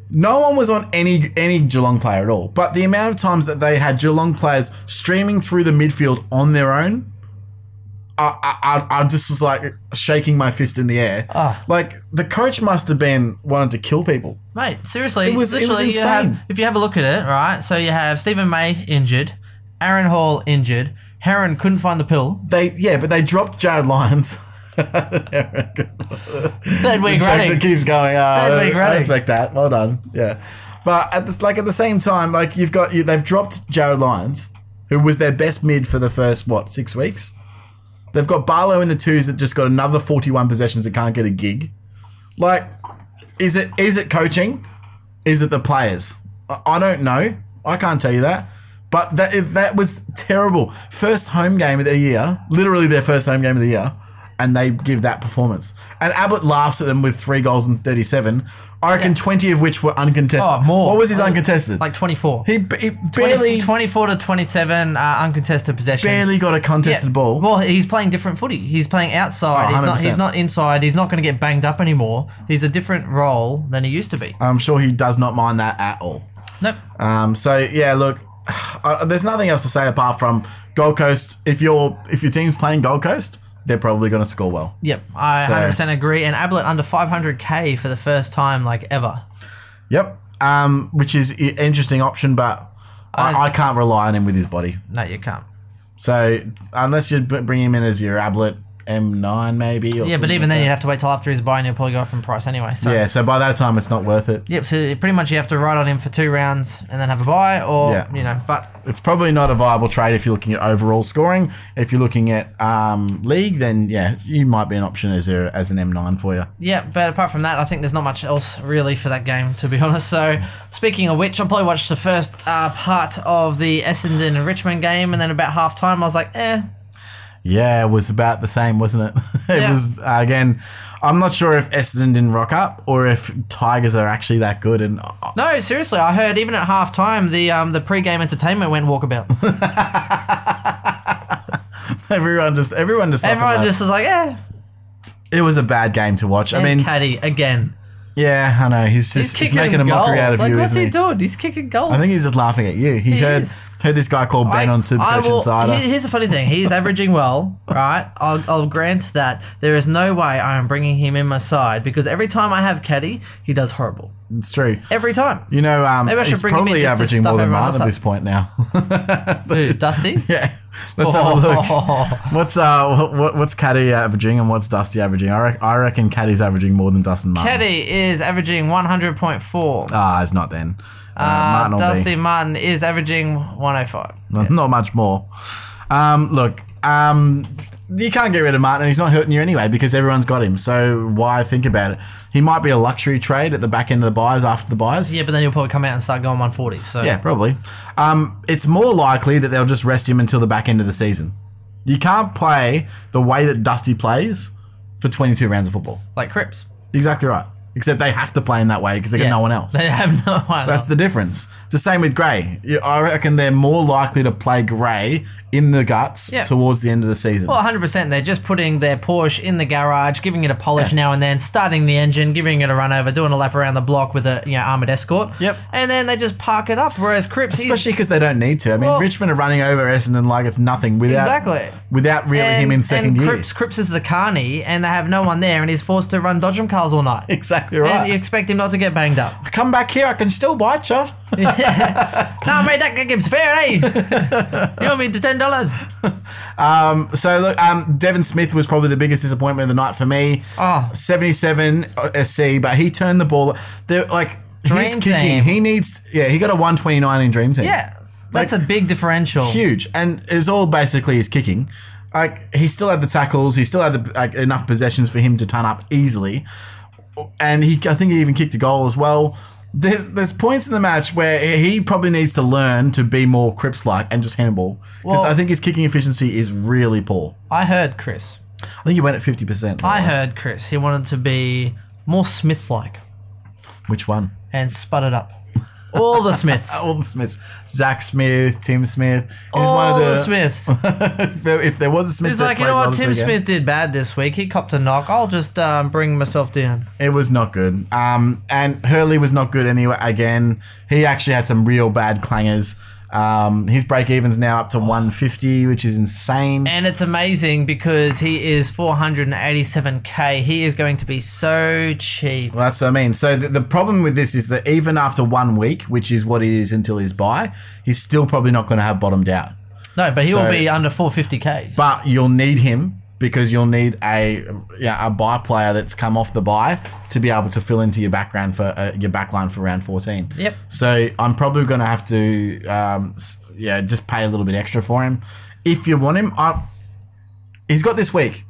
no one was on any any Geelong player at all. But the amount of times that they had Geelong players streaming through the midfield on their own, I I, I- just was like shaking my fist in the air. Ah. Like the coach must have been wanting to kill people. Mate, seriously, It was- it was literally, you insane. have, if you have a look at it, right? So you have Stephen May injured, Aaron Hall injured, Heron couldn't find the pill. They yeah, but they dropped Jarryd Lyons. Third week running. that keeps going. Uh, Third week I running. respect that. Well done. Yeah, but at the, like at the same time, like you've got you, they've dropped Jarryd Lyons, who was their best mid for the first what six weeks. They've got Barlow in the twos that just got another forty-one possessions that can't get a gig. Like, is it is it coaching? Is it the players? I, I don't know. I can't tell you that. But that that was terrible. First home game of the year, literally their first home game of the year, and they give that performance. And Ablett laughs at them with three goals and thirty-seven. I reckon twenty of which were uncontested. Oh, more. What was his uncontested? Like 24. he, he 20 barely 24 to 27 uh, uncontested possessions. barely got a contested Yeah. ball. Well, he's playing different footy. He's playing outside. Oh, he's not. He's not inside. He's not going to get banged up anymore. He's a different role than he used to be. I'm sure he does not mind that at all. Nope. Um, so yeah, look, uh, there's nothing else to say apart from Gold Coast. If your if your team's playing Gold Coast, they're probably going to score well. Yep. I So- 100% agree. And Ablett under 500k for the first time like ever. Yep. Um, which is an interesting option, but I, I- I can't rely on him with his body. No, you can't. So unless you b- bring him in as your Ablett M9 maybe. Or Yeah, but even like then, you'd have to wait till after his buy, and he'll probably go up in price anyway. So. yeah. So by that time, it's not worth it. Yep. So pretty much you have to ride on him for two rounds and then have a buy, or Yeah. you know. But It's probably not a viable trade if you're looking at overall scoring. If you're looking at um, league, then yeah, you might be an option as a as an M9 for you. yeah. But apart from that, I think there's not much else really for that game, to be honest. So speaking of which, I probably watched the first uh, part of the Essendon and Richmond game, and then about half time, I was like, eh. Yeah, it was about the same, wasn't it? it Yeah. was uh, again. I'm not sure if Essendon didn't rock up or if Tigers are actually that good. And uh, No, seriously, I heard even at half time the um the pre-game entertainment went walkabout. everyone just everyone just Everyone just was like, eh. it was a bad game to watch. I I mean, Caddy again. yeah, I know he's He's just he's, kicking making a goals. mockery out of like, you, what's he he? doing? He's kicking goals. I think he's just laughing at you. He, He heard is. Heard this guy called Ben on I Coach will- Insider. here- Here's the funny thing. He's averaging well, right? I'll, I'll grant that there is no way I am bringing him in my side because every time I have Caddy, he does horrible. it's true. Every time. You know, um, Maybe I should he's bring him in probably averaging more than mine at this point now. Who, Dusty? yeah, let's have a look. What's uh what, what's Caddy averaging and what's Dusty averaging? I, rec- I reckon Caddy's averaging more than Dustin Martin. Caddy is averaging 100.4. Ah, it's not then. Uh, Uh, Martin will be. Dusty Martin is averaging 105. Not- Not much more. Um, look, um, you can't get rid of Martin. He's not hurting you anyway because everyone's got him. So why think about it? He might be a luxury trade at the back end of the buys after the buys. Yeah, but then he'll probably come out and start going 140. So Yeah, probably. Um, it's more likely that they'll just rest him until the back end of the season. You can't play the way that Dusty plays for 22 rounds of football. like Cripps. Exactly right. Except they have to play in that way because they Yeah. got no one else. They have no one. That's else. the difference. It's the same with Gray. You- I reckon they're more likely to play Gray in the guts Yeah. towards the end of the season. Well, 100%. They're just putting their Porsche in the garage, giving it a polish now and then, starting the engine, giving it a run over, doing a lap around the block with a you know armored escort. Yep. And then they just park it up. Whereas Cripps, he's Especially because they don't need to. I mean, Well- Richmond are running over Essendon like it's nothing without Exactly. without really him in second and gear. Cripps, Cripps is the carney, and they have no one there, and he's forced to run Dodgem cars all night. Exactly And right. you expect him not to get banged up. Come back here, I can still bite you. no, mate, that game's fair, eh? you want me to ten dollars? So look, um, Devon Smith was probably the biggest disappointment of the night for me. Oh. 77 SC, but he turned the ball. They're like he's Dream kicking. Team. He needs. Yeah, he got a 129 in Dream Team. Yeah, that's Like- a big differential. huge, and it was all basically his kicking. Like he still had the tackles, he still had the, like, enough possessions for him to turn up easily, and he I think he even kicked a goal as well. There's there's points in the match where he probably needs to learn to be more Cripps like and just handball because Well- I think his kicking efficiency is really poor. I heard Chris. I think he went at fifty percent. I heard Chris. He wanted to be more Smith-like which one? and sputtered up. All the Smiths. All the Smiths, Zach Smith, Tim Smith. He was All one of the the. Smiths. if, there, was a Smith, He's like, you know what? Tim Smith did bad this week. He copped a knock. I'll just um, bring myself down. It was not good. Um, and Hurley was not good anyway. Again, he actually had some real bad clangers. Um, his break even's now up to 150, which is insane. And it's amazing because he is 487k. He is going to be so cheap. Well, that's what I mean. So the, the problem with this is that even after one week, which is what it is until his buy, he's still probably not going to have bottomed out. No, but he will be under 450k. But you'll need him because you'll need a yeah a buy player that's come off the buy to be able to fill into your background for uh, your backline for round 14. Yep. So I'm probably going to have to um, yeah just pay a little bit extra for him. If you want him, I, he's got this week.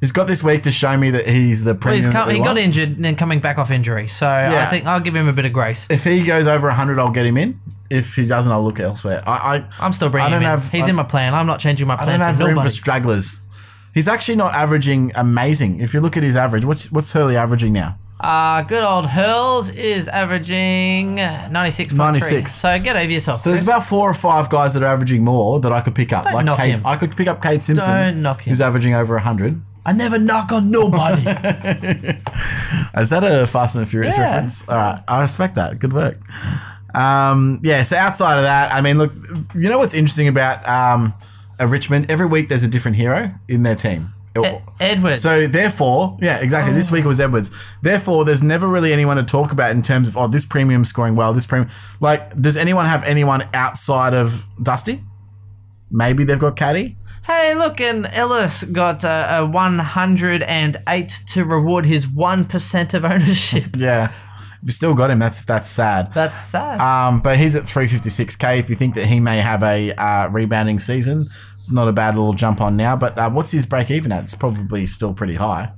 He's got this week to show me that he's the Well, premium. he's come, he got injured and then coming back off injury. So I think I'll give him a bit of grace. If he goes over 100, I'll get him in. If he doesn't, I'll look elsewhere. I, I I'm still bringing I don't him in. have- He's I- in my plan. I'm not changing my plan. I don't have for room nobody. for stragglers. He's actually not averaging amazing. If you look at his average, what's what's Hurley averaging now? Uh, good old Hurls is averaging 96.3. 96. So get over yourself. So there's Chris. about four or five guys that are averaging more that I could pick up. like knock Kate, him. I could pick up Kade Simpson, Don't knock him. who's averaging over 100. I never knock on nobody. Is that a Fast and the Furious Yeah. reference? All right, I respect that. Good work. Um, yeah. So outside of that, I mean, look, you know what's interesting about um, a Richmond? Every week there's a different hero in their team. Edwards. So therefore, yeah, exactly. This week it was Edwards. Therefore, there's never really anyone to talk about in terms of oh, this premium scoring well. This premium, like, does anyone have anyone outside of Dusty? Maybe they've got Caddy. Hey, look, and Ellis got uh, a 108 to reward his 1% of ownership. Yeah, you still got him, that's that's sad. That's sad. Um, but he's at 356k. If you think that he may have a uh, rebounding season, it's not a bad little jump on now. But uh, what's his break even at? It's probably still pretty high.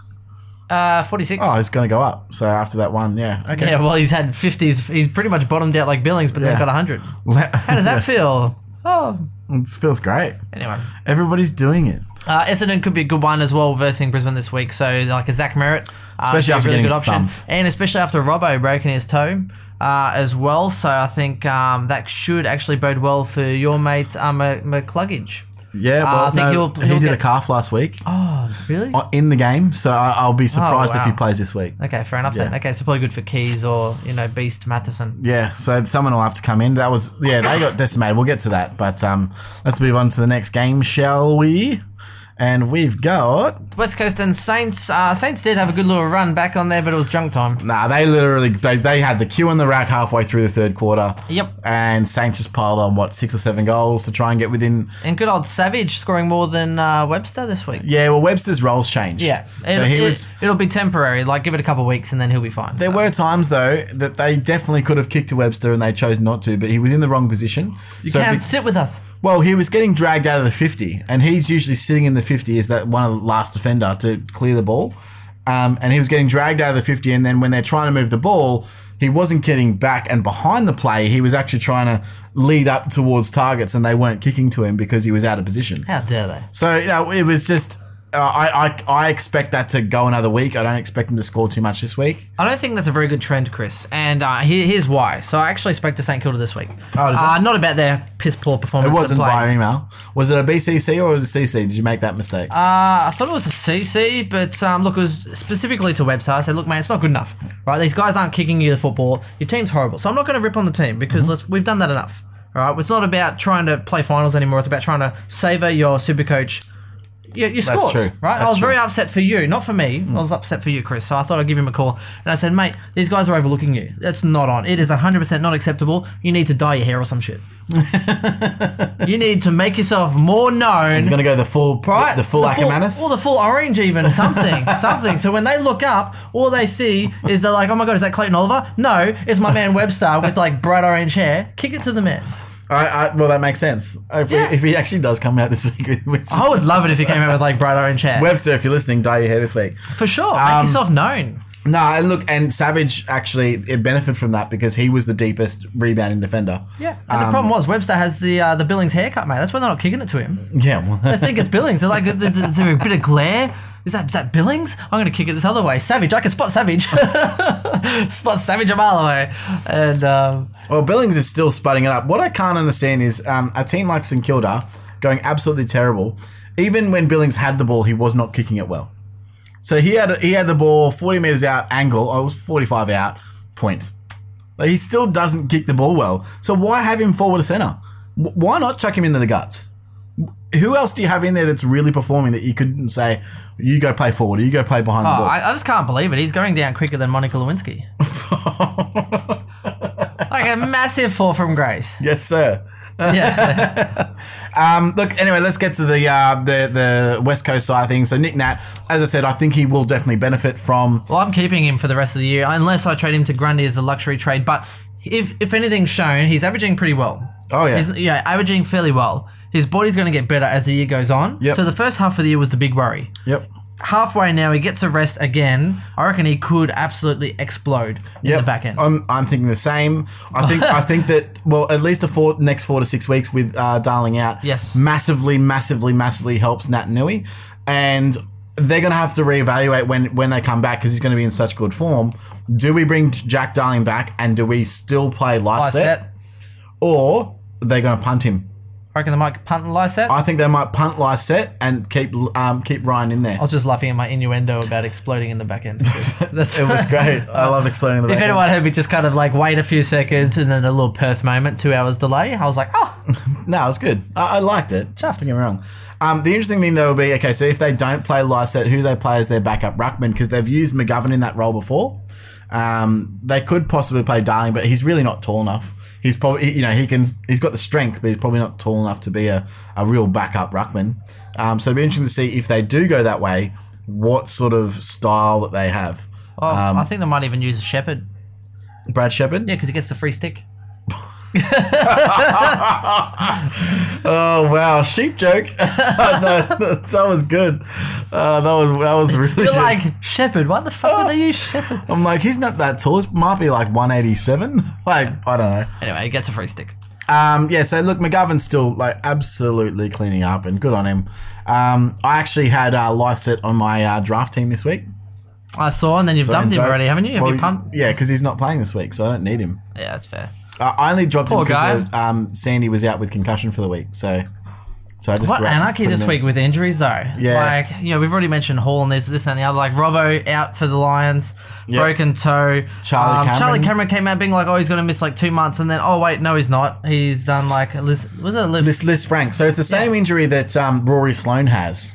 Uh, 46. Oh, it's going to go up. So after that one, yeah, okay. Yeah, well, he's had 50s. He's pretty much bottomed out like Billings, but then Yeah. got 100. How does that feel? Oh, it feels great. anyway. Everybody's doing it. Uh, Essendon could be a good one as well versus Brisbane this week. So like a Zach Merrett, Especially be a after really getting good option, thumped. and especially after Robbo breaking his toe uh, as well. So I think um, that should actually bode well for your mate um, McCluggage. Yeah, Uh, well, I think no, he'll- he he'll did a calf last week Oh, really? uh, in the game, so I, I'll be surprised if he Oh, plays this week. Okay, fair enough then. Okay, so probably good for Keys or you know Beast Matheson. Yeah, so someone will have to come in. That was yeah, they got decimated. We'll get to that, but um, let's move on to the next game, shall we? And we've got West Coast and Saints. Uh, Saints did have a good little run back on there, but it was junk time. nah. They literally they, they had the queue in the rack halfway through the third quarter. Yep. And Saints just piled on what six or seven goals to try and get within. And good old Savage scoring more than uh, Webster this week. Yeah, well, Webster's roles changed. Yeah, so it, he it, was. It'll be temporary. Like give it a couple of weeks and then he'll be fine. There So. were times though that they definitely could have kicked to Webster and they chose not to, but he was in the wrong position. You so can't be- sit with us. Well, he was getting dragged out of the 50, and he's usually sitting in the 50 as that one of the last defender to clear the ball. Um, and he was getting dragged out of the 50, and then when they're trying to move the ball, he wasn't getting back and behind the play. He was actually trying to lead up towards targets, and they weren't kicking to him because he was out of position. How dare they? So you know, it was just. I, I I expect that to go another week. I don't expect him to score too much this week. I don't think that's a very good trend, Chris. And uh, here, here's why. So I actually spoke to St Kilda this week. Oh, uh, that- not about their piss poor performance. It wasn't play. via email. Was it a BCC or was it CC? Did you make that mistake? Uh, I thought it was a CC, but um, look, it was specifically to Webster. I said, look, man, it's not good enough, right? These guys aren't kicking you the football. Your team's horrible. So I'm not going to rip on the team because Mm-hmm. let's, we've done that enough, all right? It's not about trying to play finals anymore. It's about trying to savor your super coach. Your scores, true. right? I That's was very upset for you, not for me. I mm. was upset for you, Chris. So I thought I'd give him a call. And I said, mate, these guys are overlooking you. That's not on. It is 100% not acceptable. You need to dye your hair or some shit. you need to make yourself more known. He's gonna go the full Right, the full Akermanis. or the full orange, even something, something. So when they look up, all they see is they're like, "Oh my god, is that Clayton Oliver?" No, it's my man Webster with like bright orange hair. Kick it to the man. I, I, well, that makes sense. If, Yeah. he, if he actually does come out this week, with I would love it if he came out with like bright orange hair. Webster, if you're listening, dye your hair this week. For sure, make Um, yourself known. No, and look, and Savage actually it benefited from that because he was the deepest rebounding defender. Yeah, and um, the problem was Webster has the uh, the Billings haircut, mate. That's why they're not kicking it to him. Yeah, well, They think it's Billings. They're like, "Is is there a bit of glare?" Is that, is that Billings? I'm going to kick it this other way. Savage. I can spot Savage. spot Savage a mile away. And um, well, Billings is still sputting it up. What I can't understand is um, a team like St Kilda going absolutely terrible. Even when Billings had the ball, he was not kicking it well. So he had he had the ball 40 meters out, angle. Oh, it was 45 out, point. Like, he still doesn't kick the ball well. So why have him forward to center? Why not chuck him into the guts? Who else do you have in there that's really performing that you couldn't say, you go play forward, or you go play behind oh, the ball? I, I just can't believe it. He's going down quicker than Monica Lewinsky. like a massive fall from grace. yes, sir. Yeah. Um, look, anyway, let's get to the uh, the the West Coast side of things. So Nick Nat, as I said, I think he will definitely benefit from. Well, I'm keeping him for the rest of the year unless I trade him to Grundy as a luxury trade. But if if anything's shown, he's averaging pretty well. Oh yeah, He's yeah, averaging fairly well. His body's going to get better as the year goes on. Yep. So the first half of the year was the big worry. yep. Halfway now, he gets a rest again. I reckon he could absolutely explode in Yep. the back end. I'm, I'm thinking the same. I think I think that well, at least the four, next four to six weeks with uh, Darling out, Yes. massively, massively, massively helps Naitanui, and they're gonna have to reevaluate when when they come back because he's gonna be in such good form. Do we bring Jack Darling back and do we still play Lycett. set. or they're gonna punt him? I reckon they might punt and Lycett. I think they might punt Lycett and keep um, keep Ryan in there. I was just laughing at my innuendo about exploding in the back end. That's It was great. I love explaining the. If back end. anyone heard me just kind of like wait a few seconds and then a little Perth moment, two hours delay, I was like, oh, No, it was good. I, I liked it. Chuffed. Don't get me wrong. Um, the interesting thing though will be okay. So if they don't play Lycett, who do they play as their backup ruckman? Because they've used McGovern in that role before. Um, they could possibly play Darling, but he's really not tall enough. He's probably you know he can he's got the strength, but he's probably not tall enough to be a, a real backup ruckman. Um, so it'd be interesting to see if they do go that way, what sort of style that they have. oh Um, I think they might even use a Sheppard. Brad Sheppard? Yeah, because he gets the free stick. Oh wow, sheep joke. no, that was good. Uh, that was that was really. You're good. like, Sheppard, why the fuck would they use Sheppard? I'm like, he's not that tall. It might be like 187. like, I don't know. Anyway, he gets a free stick. Um, yeah, so look, McGovern's still like absolutely cleaning up and good on him. Um, I actually had uh, Lycett on my uh, draft team this week. I saw, and then you've dumped him already, haven't you? Have Well, you pumped? Yeah, because he's not playing this week, so I don't need him. Yeah, that's fair. Uh, I only dropped Poor him because of, um, Sandy was out with concussion for the week, so so I just What grabbed- anarchy put him this in. week with injuries though. Yeah. Like, you know, we've already mentioned Hall and this, this and the other. Like Robbo out for the Lions, Yep. broken toe. Charlie um, Charlie Cameron. Cameron came out being like, oh, he's going to miss like two months, and then oh wait, no, he's not. He's done like a list. Was it a lift? This Liz Frank. So it's the same injury that um, Rory Sloane has.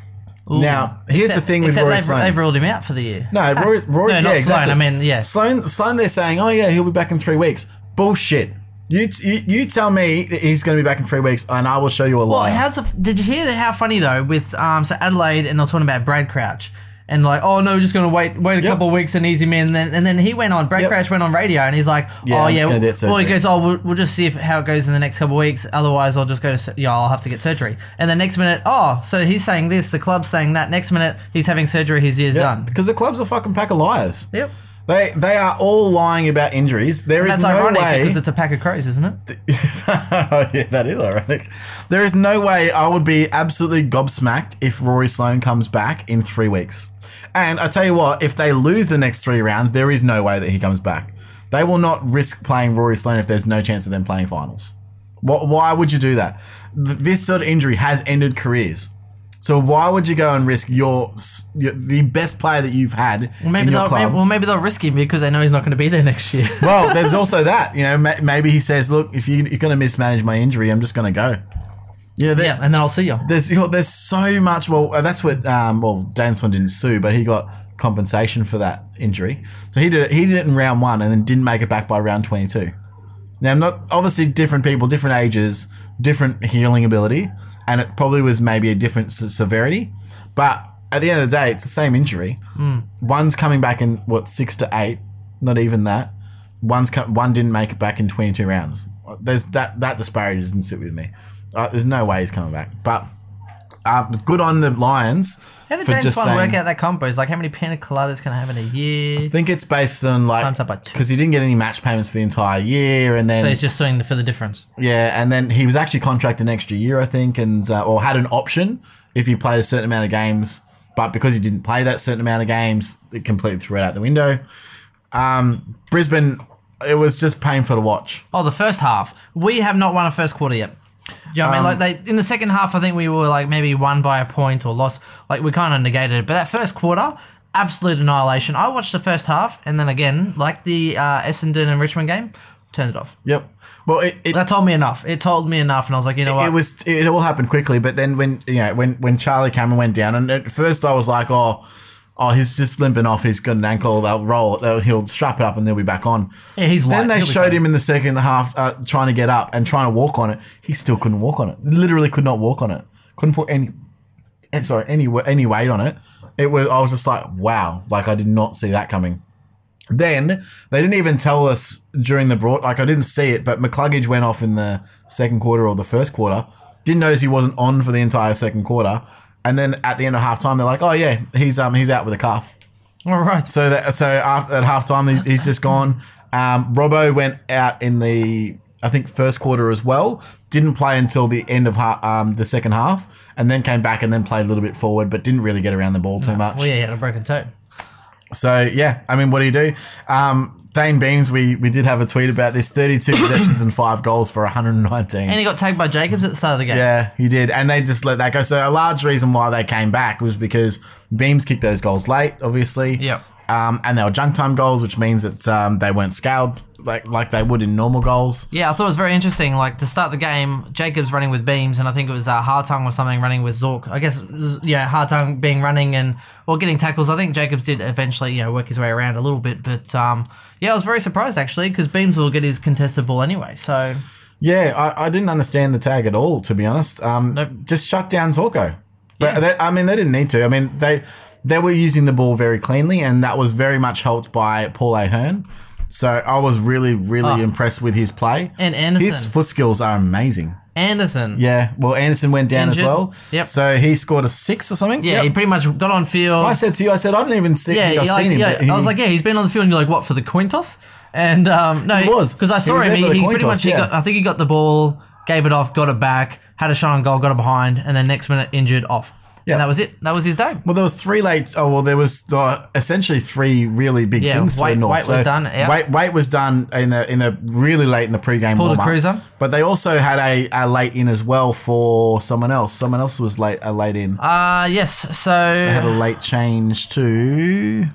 Now, here's Except- the thing with except Rory they've, Sloane. they've ruled him out for the year. No, Rory, Rory No, yeah, not exactly. Sloane, I mean, yeah. Sloane, Sloane, they're saying, oh yeah, he'll be back in three weeks. Bullshit. You, t- you, you tell me that he's going to be back in three weeks, and I will show you a Well, how's the, did you hear how funny though with um so Adelaide and they're talking about Brad Crouch and like oh no we're just gonna wait wait a Yep. couple of weeks and ease him in and then and then he went on Brad Yep. Crouch went on radio and he's like Yeah, oh I'm just yeah gonna well, get well he surgery. goes oh we'll, we'll just see if how it goes in the next couple of weeks otherwise I'll just go to sur- yeah I'll have to get surgery and the next minute oh so he's saying this the club's saying that next minute he's having surgery his year's done Because the club's a fucking pack of liars. yep They they are all lying about injuries. There is that's no ironic way. because it's a pack of crows isn't it oh yeah, that is ironic. There is no way I would be absolutely gobsmacked if Rory Sloane comes back in three weeks. And I tell you what, if they lose the next three rounds, there is no way that he comes back. They will not risk playing Rory Sloane if there's no chance of them playing finals. Wh- Why would you do that? Th- This sort of injury has ended careers. So why would you go and risk your, your the best player that you've had well maybe in your they'll club? maybe, well maybe they'll risk him because they know he's not going to be there next year Well, there's also that. You know, ma- maybe he says, "Look, if you, you're going to mismanage my injury, I'm just going to go." Yeah, there- yeah and then I'll see you there's you know, there's so much. Well, uh, that's what. Um, well, Dan Swan didn't sue, but he got compensation for that injury. So he did it. He did it in round one, and then didn't make it back by round 22. Now, not obviously different people, different ages, different healing ability, and it probably was maybe a different severity. But at the end of the day, it's the same injury. One's coming back in what six to eight, not even that. One's one didn't make it back in 22 rounds. There's that that disparity doesn't sit with me. Uh, there's no way he's coming back. But uh, good on the Lions How did for James just Bond saying. work out that combo? It's like how many pina coladas can I have in a year? I think it's based on like Times up by two. because he didn't get any match payments for the entire year, and then So he's just suing for the difference. yeah, and then he was actually contracted an extra year, I think, and uh, or had an option if you played a certain amount of games. But because he didn't play that certain amount of games, it completely threw it out the window. Um, Brisbane, it was just painful to watch. Oh, the first half. We have not won a first quarter yet. Do you know what I mean? Um, Like they in the second half, I think we were like maybe won by a point or lost. Like we kind of negated it. But that first quarter, absolute annihilation. I watched the first half and then again, like the uh, Essendon and Richmond game, turned it off. Yep. Well, it, it, That told me enough. It told me enough, and I was like, you know what? it was it all happened quickly. But then when you know when when Charlie Cameron went down, and at first I was like, oh, oh, he's just limping off. He's got an ankle. They'll roll it. They'll, he'll strap it up and they'll be back on. Yeah, he's Then light. they He'll be showed fine. him in the second half uh, trying to get up and trying to walk on it. He still couldn't walk on it. Literally could not walk on it. Couldn't put any, eh, sorry, any wa- any weight on it. It was. I was just like, wow. Like I did not see that coming. Then they didn't even tell us during the broad. Like I didn't see it, but McCluggage went off in the second quarter or the first quarter. Didn't notice he wasn't on for the entire second quarter. And then at the end of halftime, they're like, "Oh yeah, he's um he's out with a calf." All right. So that so after, at halftime, he's, he's just gone. Um, Robbo went out in the I think first quarter as well. Didn't play until the end of ha- um, the second half, and then came back and then played a little bit forward, but didn't really get around the ball too much. Well, yeah, he had a broken toe. So yeah, I mean, what do you do? Um, Dayne Beams, we we did have a tweet about this: thirty-two possessions and five goals for one hundred and nineteen. And he got tagged by Jacobs at the start of the game. Yeah, he did, and they just let that go. So a large reason why they came back was because Beams kicked those goals late, obviously. Yep. Um, and they were junk time goals, which means that um, they weren't scaled like like they would in normal goals. Yeah, I thought it was very interesting. Like to start the game, Jacobs running with beams, and I think it was uh, Hartung or something running with Zork. I guess yeah, Hartung being running and well getting tackles. I think Jacobs did eventually you know work his way around a little bit, but um, yeah, I was very surprised actually because Beams will get his contested ball anyway. So Yeah, I, I didn't understand the tag at all, to be honest. Um, Nope. Just shut down Zorko. But Yeah. they, I mean, they didn't need to. I mean, they they were using the ball very cleanly, and that was very much helped by Paul Ahern. So I was really, really Oh. impressed with his play. And Anderson. His foot skills are amazing. Anderson, Yeah. Well, Anderson went down Injured. as well. Yep. So he scored a six or something. yeah, Yep. he pretty much got on field. I said to you, I said I didn't even see. yeah, I've like, seen him. yeah. he- I was like, yeah, he's been on the field. And you're like, what for the coin toss? And um, no, He was. because I saw him. He, he pretty much he yeah. got. I think he got the ball, gave it off, got it back, had a shot on goal, got it behind, and then next minute injured off. Yeah. And that was it. That was his day. Well, there was three late. Oh well, there was uh, essentially three really big Yeah, things. Waite- for North. Waite was done, yeah. Waite, Waite was done in a in the really late in the pre-game Pulled a cruiser. But they also had a, a late in as well for someone else. Someone else was late a late in. Uh yes. So they had a late change to.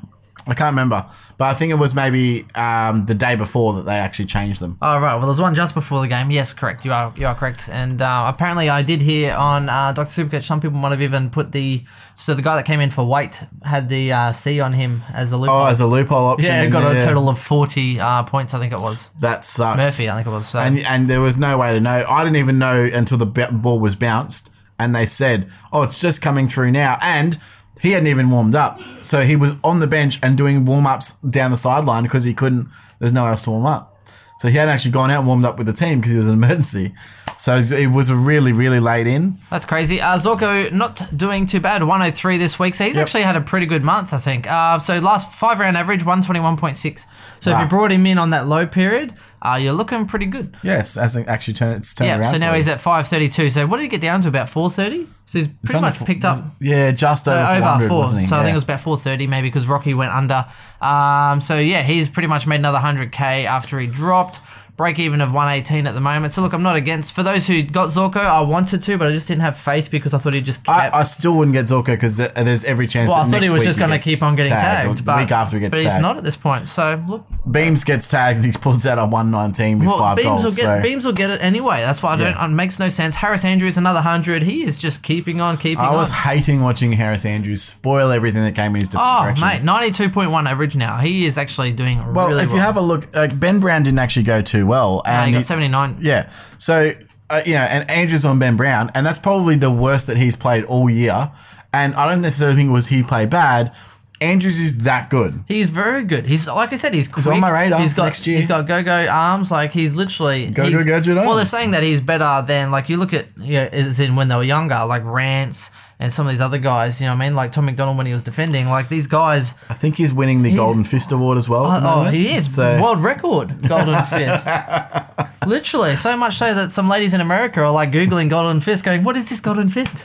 I can't remember, but I think it was maybe um, the day before that they actually changed them. oh right. Well, there's one just before the game. Yes, correct. You are you are correct. And uh, apparently, I did hear on uh, Doctor Supercoach. Some people might have even put the so the guy that came in for Waite had the uh, C on him as a loophole. Oh, as a loophole option. yeah, got there. a total of forty uh, points. I think it was That sucks. Murphy. I think it was. So. and and there was no way to know. I didn't even know until the ball was bounced, and they said, "Oh, it's just coming through now." And he hadn't even warmed up, so he was on the bench and doing warm ups down the sideline because he couldn't. There's nowhere else to warm up, so he hadn't actually gone out and warmed up with the team because he was an emergency. So it was really really late in. That's crazy. Uh, Zorko not doing too bad. 103 this week. So he's Yep. actually had a pretty good month, I think. Uh, so last five round average, 121.6. So if you brought him in on that low period, uh, you're looking pretty good. Yes, as it actually turned it's turned Yeah. around. So now he's him. at 532. So what did he get down to? About 430. So he's pretty under much four- picked up. Yeah, just over, Uh, 400, over four, wasn't he? so I think it was about four thirty, maybe because Rocky went under. Um, so yeah, he's pretty much made another hundred k after he dropped. Break even of one eighteen at the moment. So look, I'm not against. For those who got Zorko, I wanted to, but I just didn't have faith because I thought he'd just. I, kept- I still wouldn't get Zorko because there's every chance. well, I thought he was just going to keep on getting tagged, the but week after he gets but tagged. he's not at this point. So look, Beams gets tagged and he pulls out a 119 with well, five Beams goals. will get so Beams will get it anyway. That's why I don't. Yeah. It makes no sense. Harris Andrews another hundred. He is just keeping on, keeping I on. was hating watching Harris Andrews spoil everything that came in his Oh direction. mate, ninety-two point one average now. He is actually doing well, really Well if you have a look, like Ben Brown didn't actually go too well, and he got seventy-nine. yeah. So uh, you know, and Andrews on Ben Brown, and that's probably the worst that he's played all year. And I don't necessarily think it was he played bad. Andrews is that good. He's very good. He's like I said, he's quick. He's on my radar He's got next year. he's got go go arms. Like he's literally Go-go he's- gadget Well, they're saying that he's better than like you look at you know, as in when they were younger, like Rance and some of these other guys. You know what I mean? Like Tom McDonald when he was defending. Like these guys. I think he's winning the Golden Fist Award as well. at Oh, oh he is So world record golden fist. Literally, so much so that some ladies in America are like googling golden fist, going, "What is this golden fist?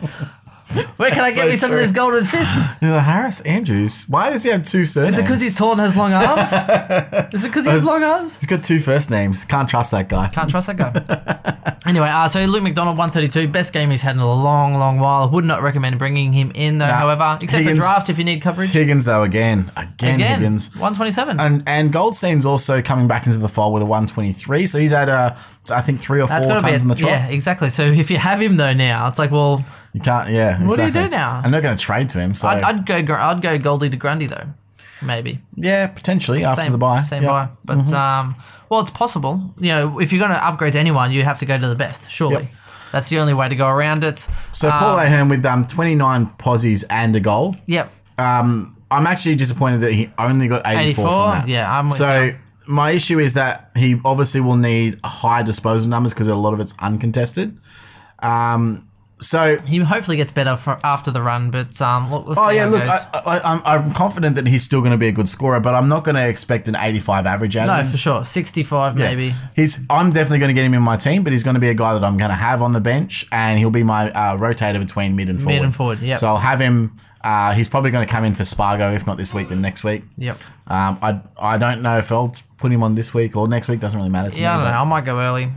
Where can I get so me some of true. this golden fist?" You know, Harris Andrews. Why does he have two surnames? Is it because he's tall and has long arms? Is it because he has long arms? He's got two first names. Can't trust that guy. Can't trust that guy. anyway, uh, so Luke McDonald, 132, best game he's had in a long, long while. Would not recommend bringing him in, though, Nah. however, except Higgins- for draft if you need coverage. Higgins though again, again, Again, Higgins. 127. And and Goldstein's also coming back into the fold with a 123. So he's had uh, I think three or That's four got to be times a, on the trot. Yeah, exactly. So if you have him, though, now, it's like, well, You can't. Yeah. What do you do now? I'm not going to trade to him. So I'd, I'd go. I'd go Goldie to Grundy though, maybe. yeah, potentially after Same the buy. Same Yeah. buy. But um, well, it's possible. You know, if you're going to upgrade to anyone, you have to go to the best. Surely, Yep. that's the only way to go around it. So Paul Um, Ahern with um 29 posies and a goal. Yep. Um, I'm actually disappointed that he only got 84, 84? from that. Yeah, I'm with so. you. My issue is that he obviously will need high disposal numbers because a lot of it's uncontested. Um, so He hopefully gets better after the run, but um, let's Oh see yeah, look. I, I, I'm, I'm confident that he's still going to be a good scorer, but I'm not going to expect an 85 average out no, of him. for sure, 65 Yeah. maybe. He's. I'm definitely going to get him in my team, but he's going to be a guy that I'm going to have on the bench, and he'll be my uh, rotator between mid and forward. Mid and forward, yep. So I'll have him. Uh, he's probably going to come in for Spargo, if not this week, then next week. Yep. Um, I I don't know if I'll put him on this week or next week. Doesn't really matter to Yeah, I me. don't know. I might go early.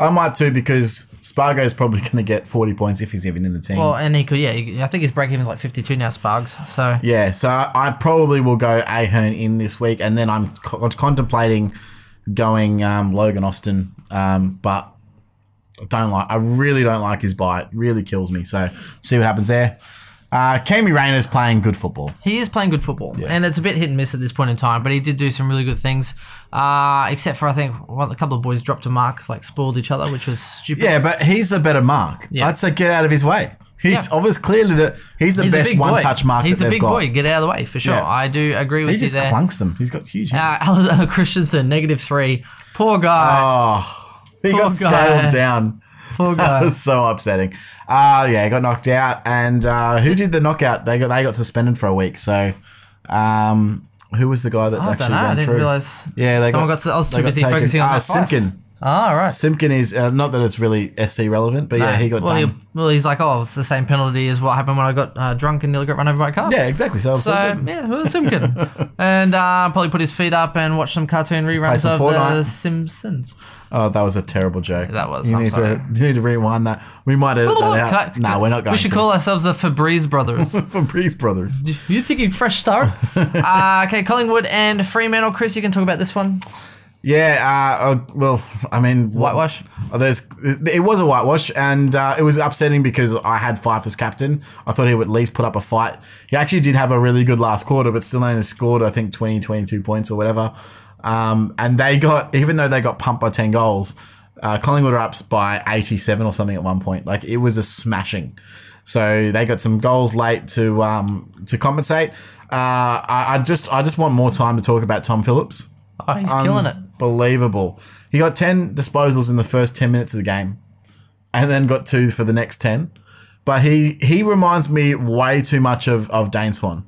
I might too because Spargo is probably going to get 40 points if he's even in the team. Well, and he could. Yeah, I think his break even is like 52 now. Spargs. So Yeah, so I I probably will go Ahern in this week, and then I'm co- contemplating going um, Logan Austin, um, but I don't like. I really don't like his bite. Really kills me. So see what happens there. Uh, Cammy Rayner's playing good football. He is playing good football, and it's a bit hit and miss at this point in time. But he did do some really good things, uh, except for I think well, a couple of boys dropped a mark, like spoiled each other, which was stupid. Yeah, but he's the better mark. Yeah. I'd say get out of his way. He's Yeah. obviously clearly the he's the he's best one-touch mark He's a big got. boy. Get out of the way for sure. Yeah. I do agree with you. He you just there. clunks them. He's got huge. Uh, hands. Christensen negative three. Poor guy. oh, he poor got guy. scaled down. Poor That was so upsetting. Uh yeah, he got knocked out. And uh, who did the knockout? They got they got suspended for a week. So, um, who was the guy that I actually don't know. I ran didn't through? realize. Yeah, they someone got. I was they too got busy taken- focusing on Ah, that fight. Simpkin. Oh, right. Simpkin is uh, not that it's really SC relevant, but yeah, he got well, done. He, well, he's like, oh, it's the same penalty as what happened when I got uh, drunk and nearly got run over by a car. yeah, exactly. So, So so good. yeah, well, Simpkin, and uh, probably put his feet up and watch some cartoon reruns some of the Fortnite. Simpsons. oh, that was a terrible joke. That was, You I'm need sorry. to you need to rewind that. We might edit that Can out. I- no, we're not going. To. We should to. call ourselves the Febreze Brothers. for Breeze Brothers. You're thinking fresh start? uh, okay, Collingwood and Fremantle. Chris, you can talk about this one. Yeah, uh, uh, well, I mean, Whitewash. Oh, there's it was a whitewash, and uh, it was upsetting because I had Fyfe as captain. I thought he would at least put up a fight. He actually did have a really good last quarter, but still only scored I think 20, 22 points or whatever. Um, and they got even though they got pumped by ten goals, uh, Collingwood were up by eighty seven or something at one point. Like it was a smashing. So they got some goals late to um, to compensate. Uh, I, I just I just want more time to talk about Tom Phillips Oh, he's killing it. unbelievable. He got 10 disposals in the first 10 minutes of the game and then got two for the next 10. But he he reminds me way too much of, of Dane Swan.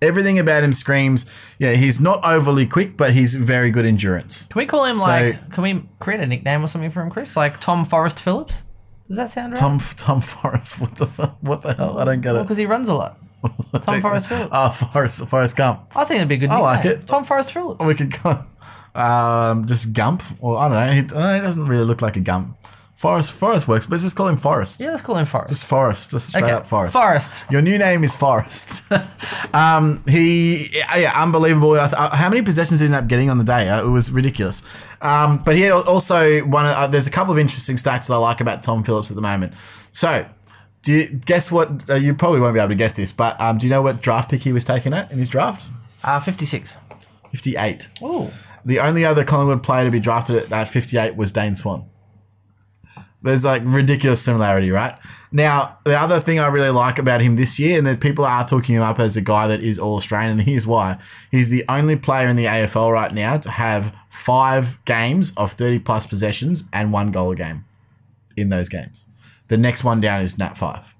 Everything about him screams, yeah, he's not overly quick, but he's very good endurance. Can we call him So- like? Can we create a nickname or something for him, Chris? Like Tom Forrest Phillips? Does that sound right? Tom Tom Forrest, what the fu- what the hell? I don't get it. because he runs a lot. Tom Forrest Phillips. Oh, Forrest Forrest Gump. I think it'd be a good. I like nickname. it. Tom Forrest Phillips. We could go um, just Gump, or I don't know. He, uh, he doesn't really look like a Gump. Forrest Forrest works, but let's just call him Forrest. yeah, let's call him Forrest. Just Forrest, just straight okay, up Forrest. Forrest. Your new name is Forrest. um, he, yeah, unbelievable. I th- uh, How many possessions did he end up getting on the day? Uh, It was ridiculous. Um, but he had also one. Uh, there's a couple of interesting stats that I like about Tom Phillips at the moment. So, do you guess what? Uh, you probably won't be able to guess this, but um, do you know what draft pick he was taken at in his draft? Uh, fifty-six. Fifty-eight. Oh, The only other Collingwood player to be drafted at that 58 was Dane Swan. There's like ridiculous similarity, right? Now, the other thing I really like about him this year, and that people are talking him up as a guy that is all Australian, and here's why. He's the only player in the AFL right now to have five games of 30 plus possessions and one goal a game in those games. The next one down is Nat Fyfe.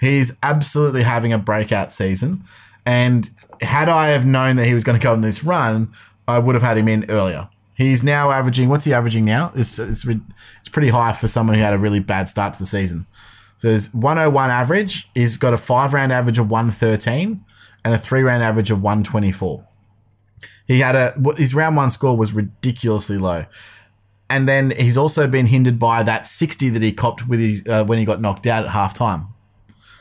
He's absolutely having a breakout season. And had I have known that he was going to go on this run, I would have had him in earlier. He's now averaging. What's he averaging now? It's it's it's pretty high for someone who had a really bad start to the season. So his 101 average. He's got a five round average of 113 and a three round average of 124. He had a his round one score was ridiculously low, and then he's also been hindered by that 60 that he copped with his uh, when he got knocked out at halftime.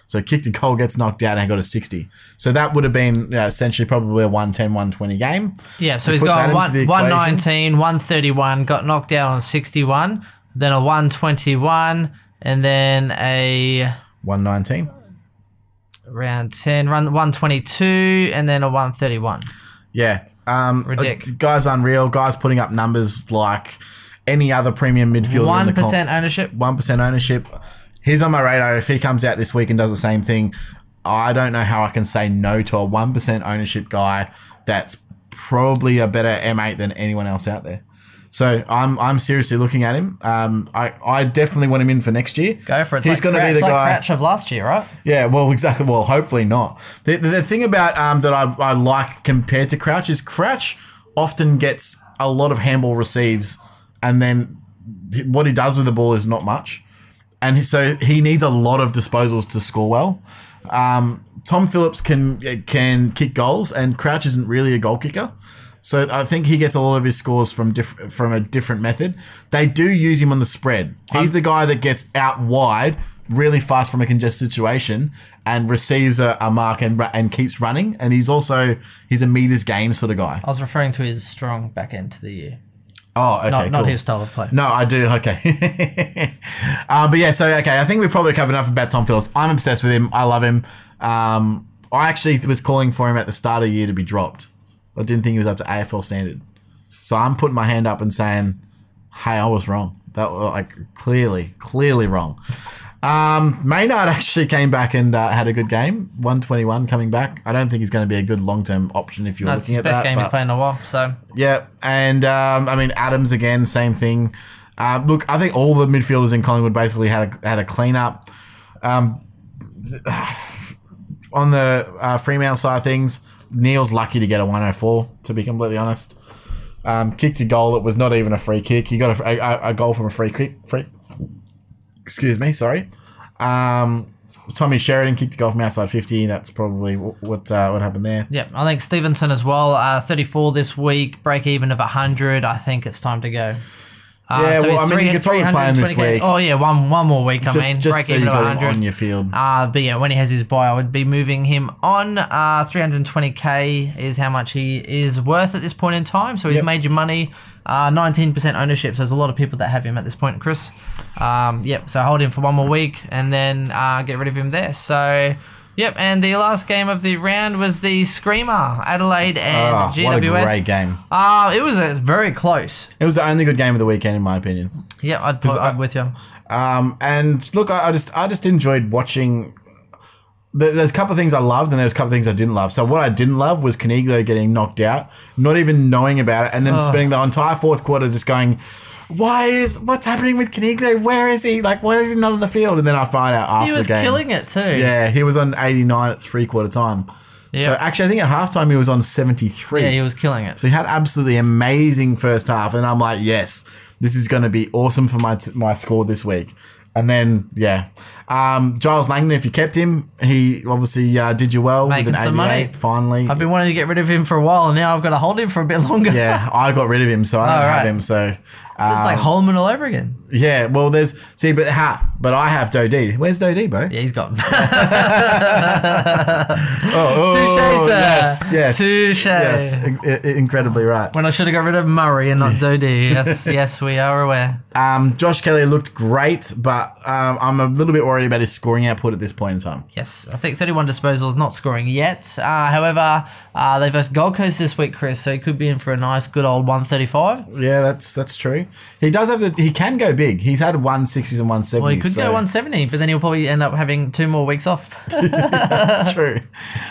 So kicked a goal, gets knocked out, and got a 60. So that would have been uh, essentially probably a 110, 120 game. yeah. So he's got one, the equation. 119, 131, got knocked out on 61, then a 121, and then a 119. Round 10, run 122, and then a 131. Yeah. Um, Ridic. uh, Guy's unreal. Guy's putting up numbers like any other premium midfielder. comp. 1% ownership. one percent ownership. He's on my radar. If he comes out this week and does the same thing, I don't know how I can say no to a one percent ownership guy. That's probably a better M8 than anyone else out there. So I'm I'm seriously looking at him. Um, I I definitely want him in for next year. Go for it. He's like going to be the like guy. Crouch of last year, right? Yeah, well, exactly. Well, hopefully not. The, the, the thing about um, that I, I like compared to Crouch is Crouch often gets a lot of handball receives, and then what he does with the ball is not much. And so he needs a lot of disposals to score well. Um, Tom Phillips can can kick goals, and Crouch isn't really a goal kicker. So I think he gets a lot of his scores from diff- from a different method. They do use him on the spread. He's the guy that gets out wide really fast from a congested situation and receives a, a mark and and keeps running. And he's also he's a meters game sort of guy. I was referring to his strong back end to the year, Oh, okay, not, not his style of play. No, I do. Okay. um, but yeah, so okay, I think we've probably covered enough about Tom Phillips. I'm obsessed with him. I love him. Um, I actually was calling for him at the start of the year to be dropped. I didn't think he was up to AFL standard. So I'm putting my hand up and saying, "Hey, I was wrong. That was like clearly, clearly wrong." Um, Maynard actually came back and uh, had a good game. 121 coming back. I don't think he's going to be a good long term option if you're That's looking the at best that. game he's played in a while. So yeah, and um, I mean Adams again, same thing. Uh, look, I think all the midfielders in Collingwood basically had a, had a clean up. Um, on the uh, Fremantle side of things, Neale's lucky to get a 104. To be completely honest, um, kicked a goal that was not even a free kick. He got a, a, a goal from a free kick. Free, excuse me, sorry. Um, Tommy Sheridan kicked a goal from outside 50. That's probably what uh, what happened there. yeah, I think Stevenson as well. Uh, 34 this week, break even of 100. I think it's time to go. Uh, Yeah, well, I mean, you could probably play him this week. Oh yeah, one one more week. I Just, mean, just break so even got him 100. on your field. Uh, but yeah, when he has his buy, I would be moving him on. Uh, 320k is how much he is worth at this point in time. So he's Yep. made you money. Uh, 19% ownership. So there's a lot of people that have him at this point, Chris. Um, yep. So hold him for one more week and then uh, get rid of him there. So. Yep, and the last game of the round was the Screamer, Adelaide and Oh, GWS. what a great game. Uh, it was a very close. It was the only good game of the weekend, in my opinion. Yep, I'd put, I- I'm with you. Um, and look, I, I just I just enjoyed watching. There's a couple of things I loved, and there's a couple of things I didn't love. So what I didn't love was Coniglio getting knocked out, not even knowing about it, and then spending the entire fourth quarter just going, "Why is what's happening with Coniglio? Where is he? Like, why is he not on the field?" And then I find out after He was the game, killing it too. Yeah, he was on 89 at three quarter time. So actually, I think at halftime he was on 73. Yeah, he was killing it. So he had absolutely amazing first half, and I'm like, yes, this is going to be awesome for my t- my score this week. And then yeah, um, Giles Langdon, if you kept him, he obviously uh, did you well Making with an 88 some money. finally. I've been wanting to get rid of him for a while, and now I've got to hold him for a bit longer. yeah, I got rid of him, so I don't Oh, have right. him. So So it's like Holman all over again. yeah, well, there's see, but ha, but I have Doedee. Where's Doedee, bro? Yeah, he's gone. Oh, Touche, sir. yes, yes, Touche. yes, in- in- incredibly right. When I should have got rid of Murray and not Doedee. Yes, yes, we are aware. Um, Josh Kelly looked great, but um, I'm a little bit worried about his scoring output at this point in time. Yes, I think 31 disposals, not scoring yet. Uh, however, uh, they versus Gold Coast this week, Chris, so he could be in for a nice, good old 135. Yeah, that's that's true. He does have the. He can go big. He's had one sixties and one seventies. Well, he could so go 170, but then he'll probably end up having two more weeks off. That's true.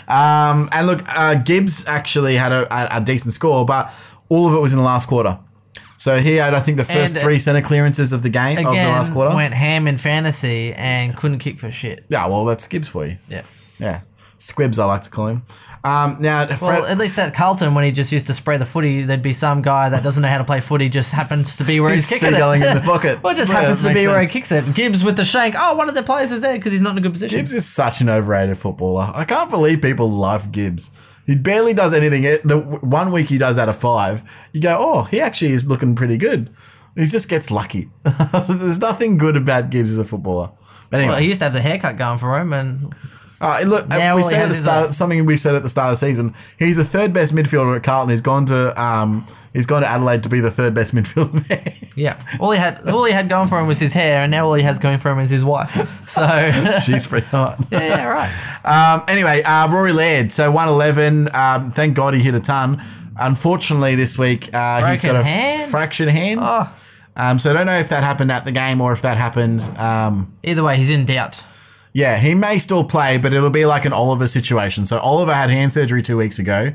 Um, and look, uh, Gibbs actually had a, a, a decent score, but all of it was in the last quarter. So he had, I think, the first And, uh, three center clearances of the game of the last quarter. went ham in fantasy and couldn't kick for shit. yeah, well, that's Gibbs for you. Yeah. Yeah, Squibs, I like to call him. Um, now, Fred, Well, at least at Carlton, when he just used to spray the footy, there'd be some guy that doesn't know how to play footy, just happens to be where he's, He's kicking it. in the pocket. well, just Yeah, happens to be makes where he kicks it. Gibbs with the shank. Oh, one of the players is there because he's not in a good position. Gibbs is such an overrated footballer. I can't believe people love Gibbs. He barely does anything. The one week he does out of five, you go, oh, he actually is looking pretty good. He just gets lucky. There's nothing good about Gibbs as a footballer. But anyway, Well, he used to have the haircut going for him, and Uh, look, uh, Now we said at the start something we said at the start of the season. He's the third best midfielder at Carlton. He's gone to um, he's gone to Adelaide to be the third best midfielder there. Yeah, all he had, all he had going for him was his hair, and now all he has going for him is his wife. So, She's pretty hot. yeah, right. Um, anyway, uh, Rory Laird. So 111. Um, thank God he hit a ton. Unfortunately, this week uh, he's got a hand? fractured hand. Oh, Um, so I don't know if that happened at the game or if that happened. Um, either way, he's in doubt. Yeah, he may still play, but it'll be like an Oliver situation. So Oliver had hand surgery two weeks ago.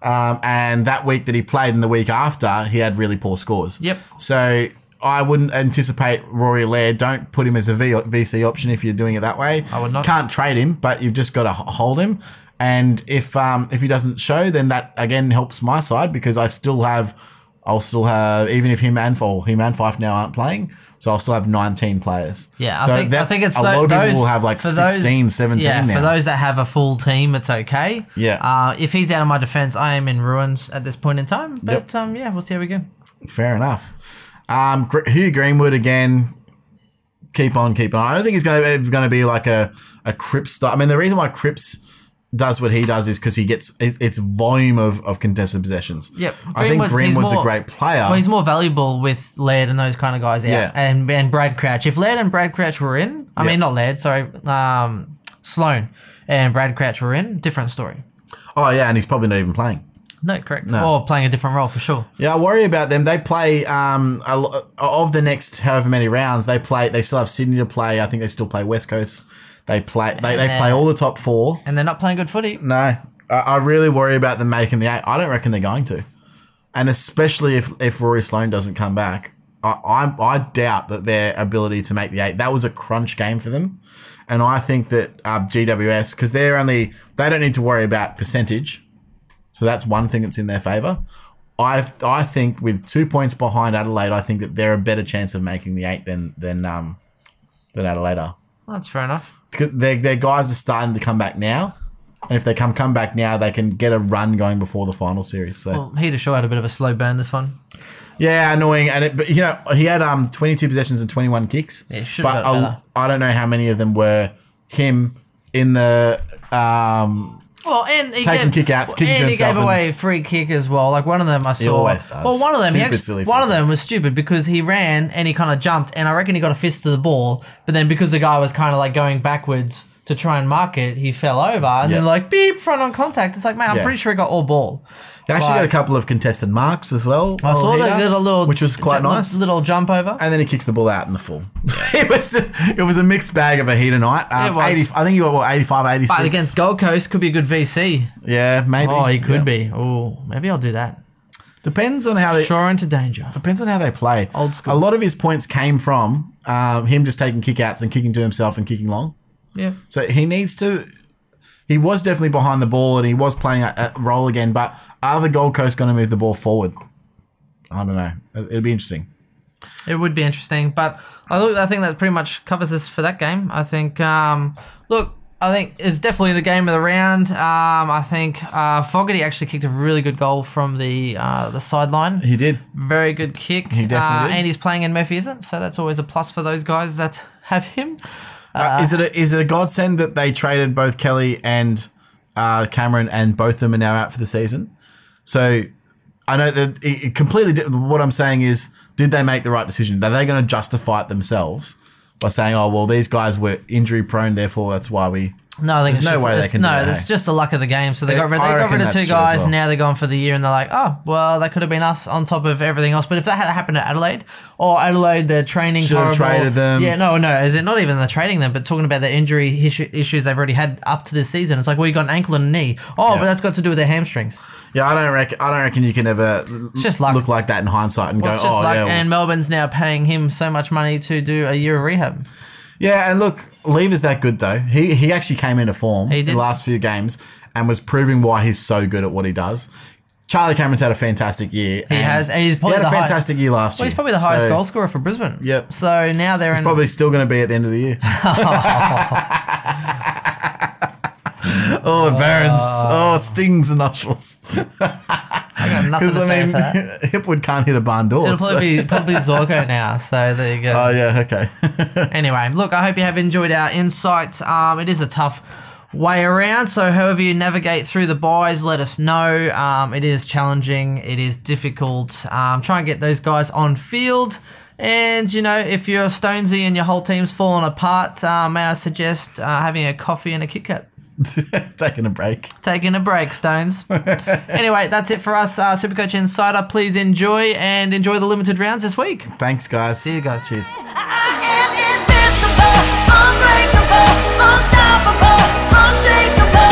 Um, and that week that he played and the week after, he had really poor scores. Yep. So I wouldn't anticipate Rory Laird. Don't put him as a v- VC option if you're doing it that way. I would not. Can't trade him, but you've just got to hold him. And if um, if he doesn't show, then that again helps my side because I still have, I'll still have even if him and or him and Fyfe now aren't playing, so I'll still have 19 players. Yeah, I So think I think it's a lot of people will have like for 16, those, 17 Yeah, now. for those that have a full team, it's okay. Yeah. Uh, if he's out of my defense, I am in ruins at this point in time. But um, yeah, we'll see how we go. Fair enough. Um, Hugh Greenwood again. Keep on, keep on. I don't think he's going to it's going to be like a a Cripps style. I mean, the reason why Cripps does what he does is because he gets it, it's volume of, of contested possessions. Yep. I think Greenwood's- Greenwood's a great player. Well, he's more valuable with Laird and those kind of guys out, Yeah. and and Brad Crouch. If Laird and Brad Crouch were in, I Yeah. mean not Laird, sorry, um, Sloane and Brad Crouch were in, different story. oh yeah, and he's probably not even playing. No, correct. No. Or playing a different role for sure. Yeah, I worry about them. They play um a of the next however many rounds. They play. They still have Sydney to play. I think they still play West Coast. They play. They, they play all the top four. And they're not playing good footy. No, I, I really worry about them making the eight. I don't reckon they're going to, and especially if if Rory Sloane doesn't come back, I I, I doubt that their ability to make the eight. That was a crunch game for them, and I think that uh, GWS because they're only they don't need to worry about percentage, so that's one thing that's in their favour. I I think with two points behind Adelaide, I think that they're a better chance of making the eight than than um than Adelaide are. That's fair enough. Their, their guys are starting to come back now. And if they come come back now, they can get a run going before the final series. So Well, he sure had a bit of a slow burn this one. yeah, annoying. And it, but you know, he had um 22 possessions and 21 kicks. Yeah, should've but I. I don't know how many of them were him in the um Well, and he Taking gave, kicking to and he himself gave and- away a free kick as well. Like one of them, I saw. always does. Well, one of them, he Stupid, silly one of them kicks. was stupid because he ran and he kind of jumped, and I reckon he got a fist to the ball. But then because the guy was kind of like going backwards to try and mark it, he fell over, and then Yeah. like beep front on contact. It's like, man, I'm Yeah. pretty sure he got all ball. He actually got a couple of contested marks as well. I saw that little, little, which was quite little- nice. Little jump over. and then he kicks the ball out in the full. it was it was a mixed bag of a heat tonight. Um, It was. 80, I think you got what 85, 86. But against Gold Coast could be a good VC. yeah, maybe. Oh, he could Yeah. be. Oh, maybe I'll do that. Depends on how they Sure into danger. depends on how they play. Old school. A lot of his points came from um, him just taking kickouts and kicking to himself and kicking long. Yeah. So he needs to. He was definitely behind the ball and he was playing a, a role again. But are the Gold Coast going to move the ball forward? I don't know. It- It'll be interesting. It would be interesting, but I look. I think that pretty much covers us for that game. I think. Um, look, I think it's definitely the game of the round. Um, I think uh, Fogarty actually kicked a really good goal from the uh, the sideline. He did. Very good kick. He definitely uh, did. And he's playing and Murphy isn't, so that's always a plus for those guys that have him. Uh, is it a, is it a godsend that they traded both Kelly and uh, Cameron and both of them are now out for the season? So I know that it, completely. di- What I'm saying is, did they make the right decision? Are they going to justify it themselves by saying, "Oh well, these guys were injury prone, therefore that's why we." No, I think There's no just, way they can do No, that, it's just the luck of the game. So they got rid, they got rid of two guys. well. Now they're gone for the year, and they're like, oh, well, that could have been us on top of everything else. But if that had happened at Adelaide, or Adelaide, the training Should have traded them. Yeah, no, no. Is it not even the trading them, but talking about the injury issues they've already had up to this season? It's like, well, you got an ankle and a knee. Oh, Yeah. but that's got to do with their hamstrings. Yeah, I don't reckon. I don't reckon you can ever just luck. look like that in hindsight and Well, go, "Oh like, yeah." well- and Melbourne's now paying him so much money to do a year of rehab. Yeah, and look, Lever's that good though. He he actually came into form He did. the last few games and was proving why he's so good at what he does. Charlie Cameron's had a fantastic year. He has, and he's probably he had the a high- fantastic year last Well, year. he's probably the highest So goal scorer for Brisbane. Yep. So now they're in. Probably still going to be at the end of the year. oh, it burns. Oh, it stings the nostrils. I got nothing Because to say I for that. mean, Hipwood can't hit a barn door. It'll so- probably be probably Zorko now. So there you go. Oh yeah, okay. anyway, look, I hope you have enjoyed our insight. Um, it is a tough way around. So, however you navigate through the buys, let us know. Um, it is challenging, it is difficult. Um, try and get those guys on field. And, you know, if you're Stonesy and your whole team's falling apart, uh, may I suggest uh, having a coffee and a Kit Kat? Taking a break. Taking a break, Stones. anyway, that's it for us, uh, Supercoach Insider. Please enjoy and enjoy the limited rounds this week. Thanks, guys. See you guys. Cheers. I am invincible, unbreakable, unstoppable, unshakable.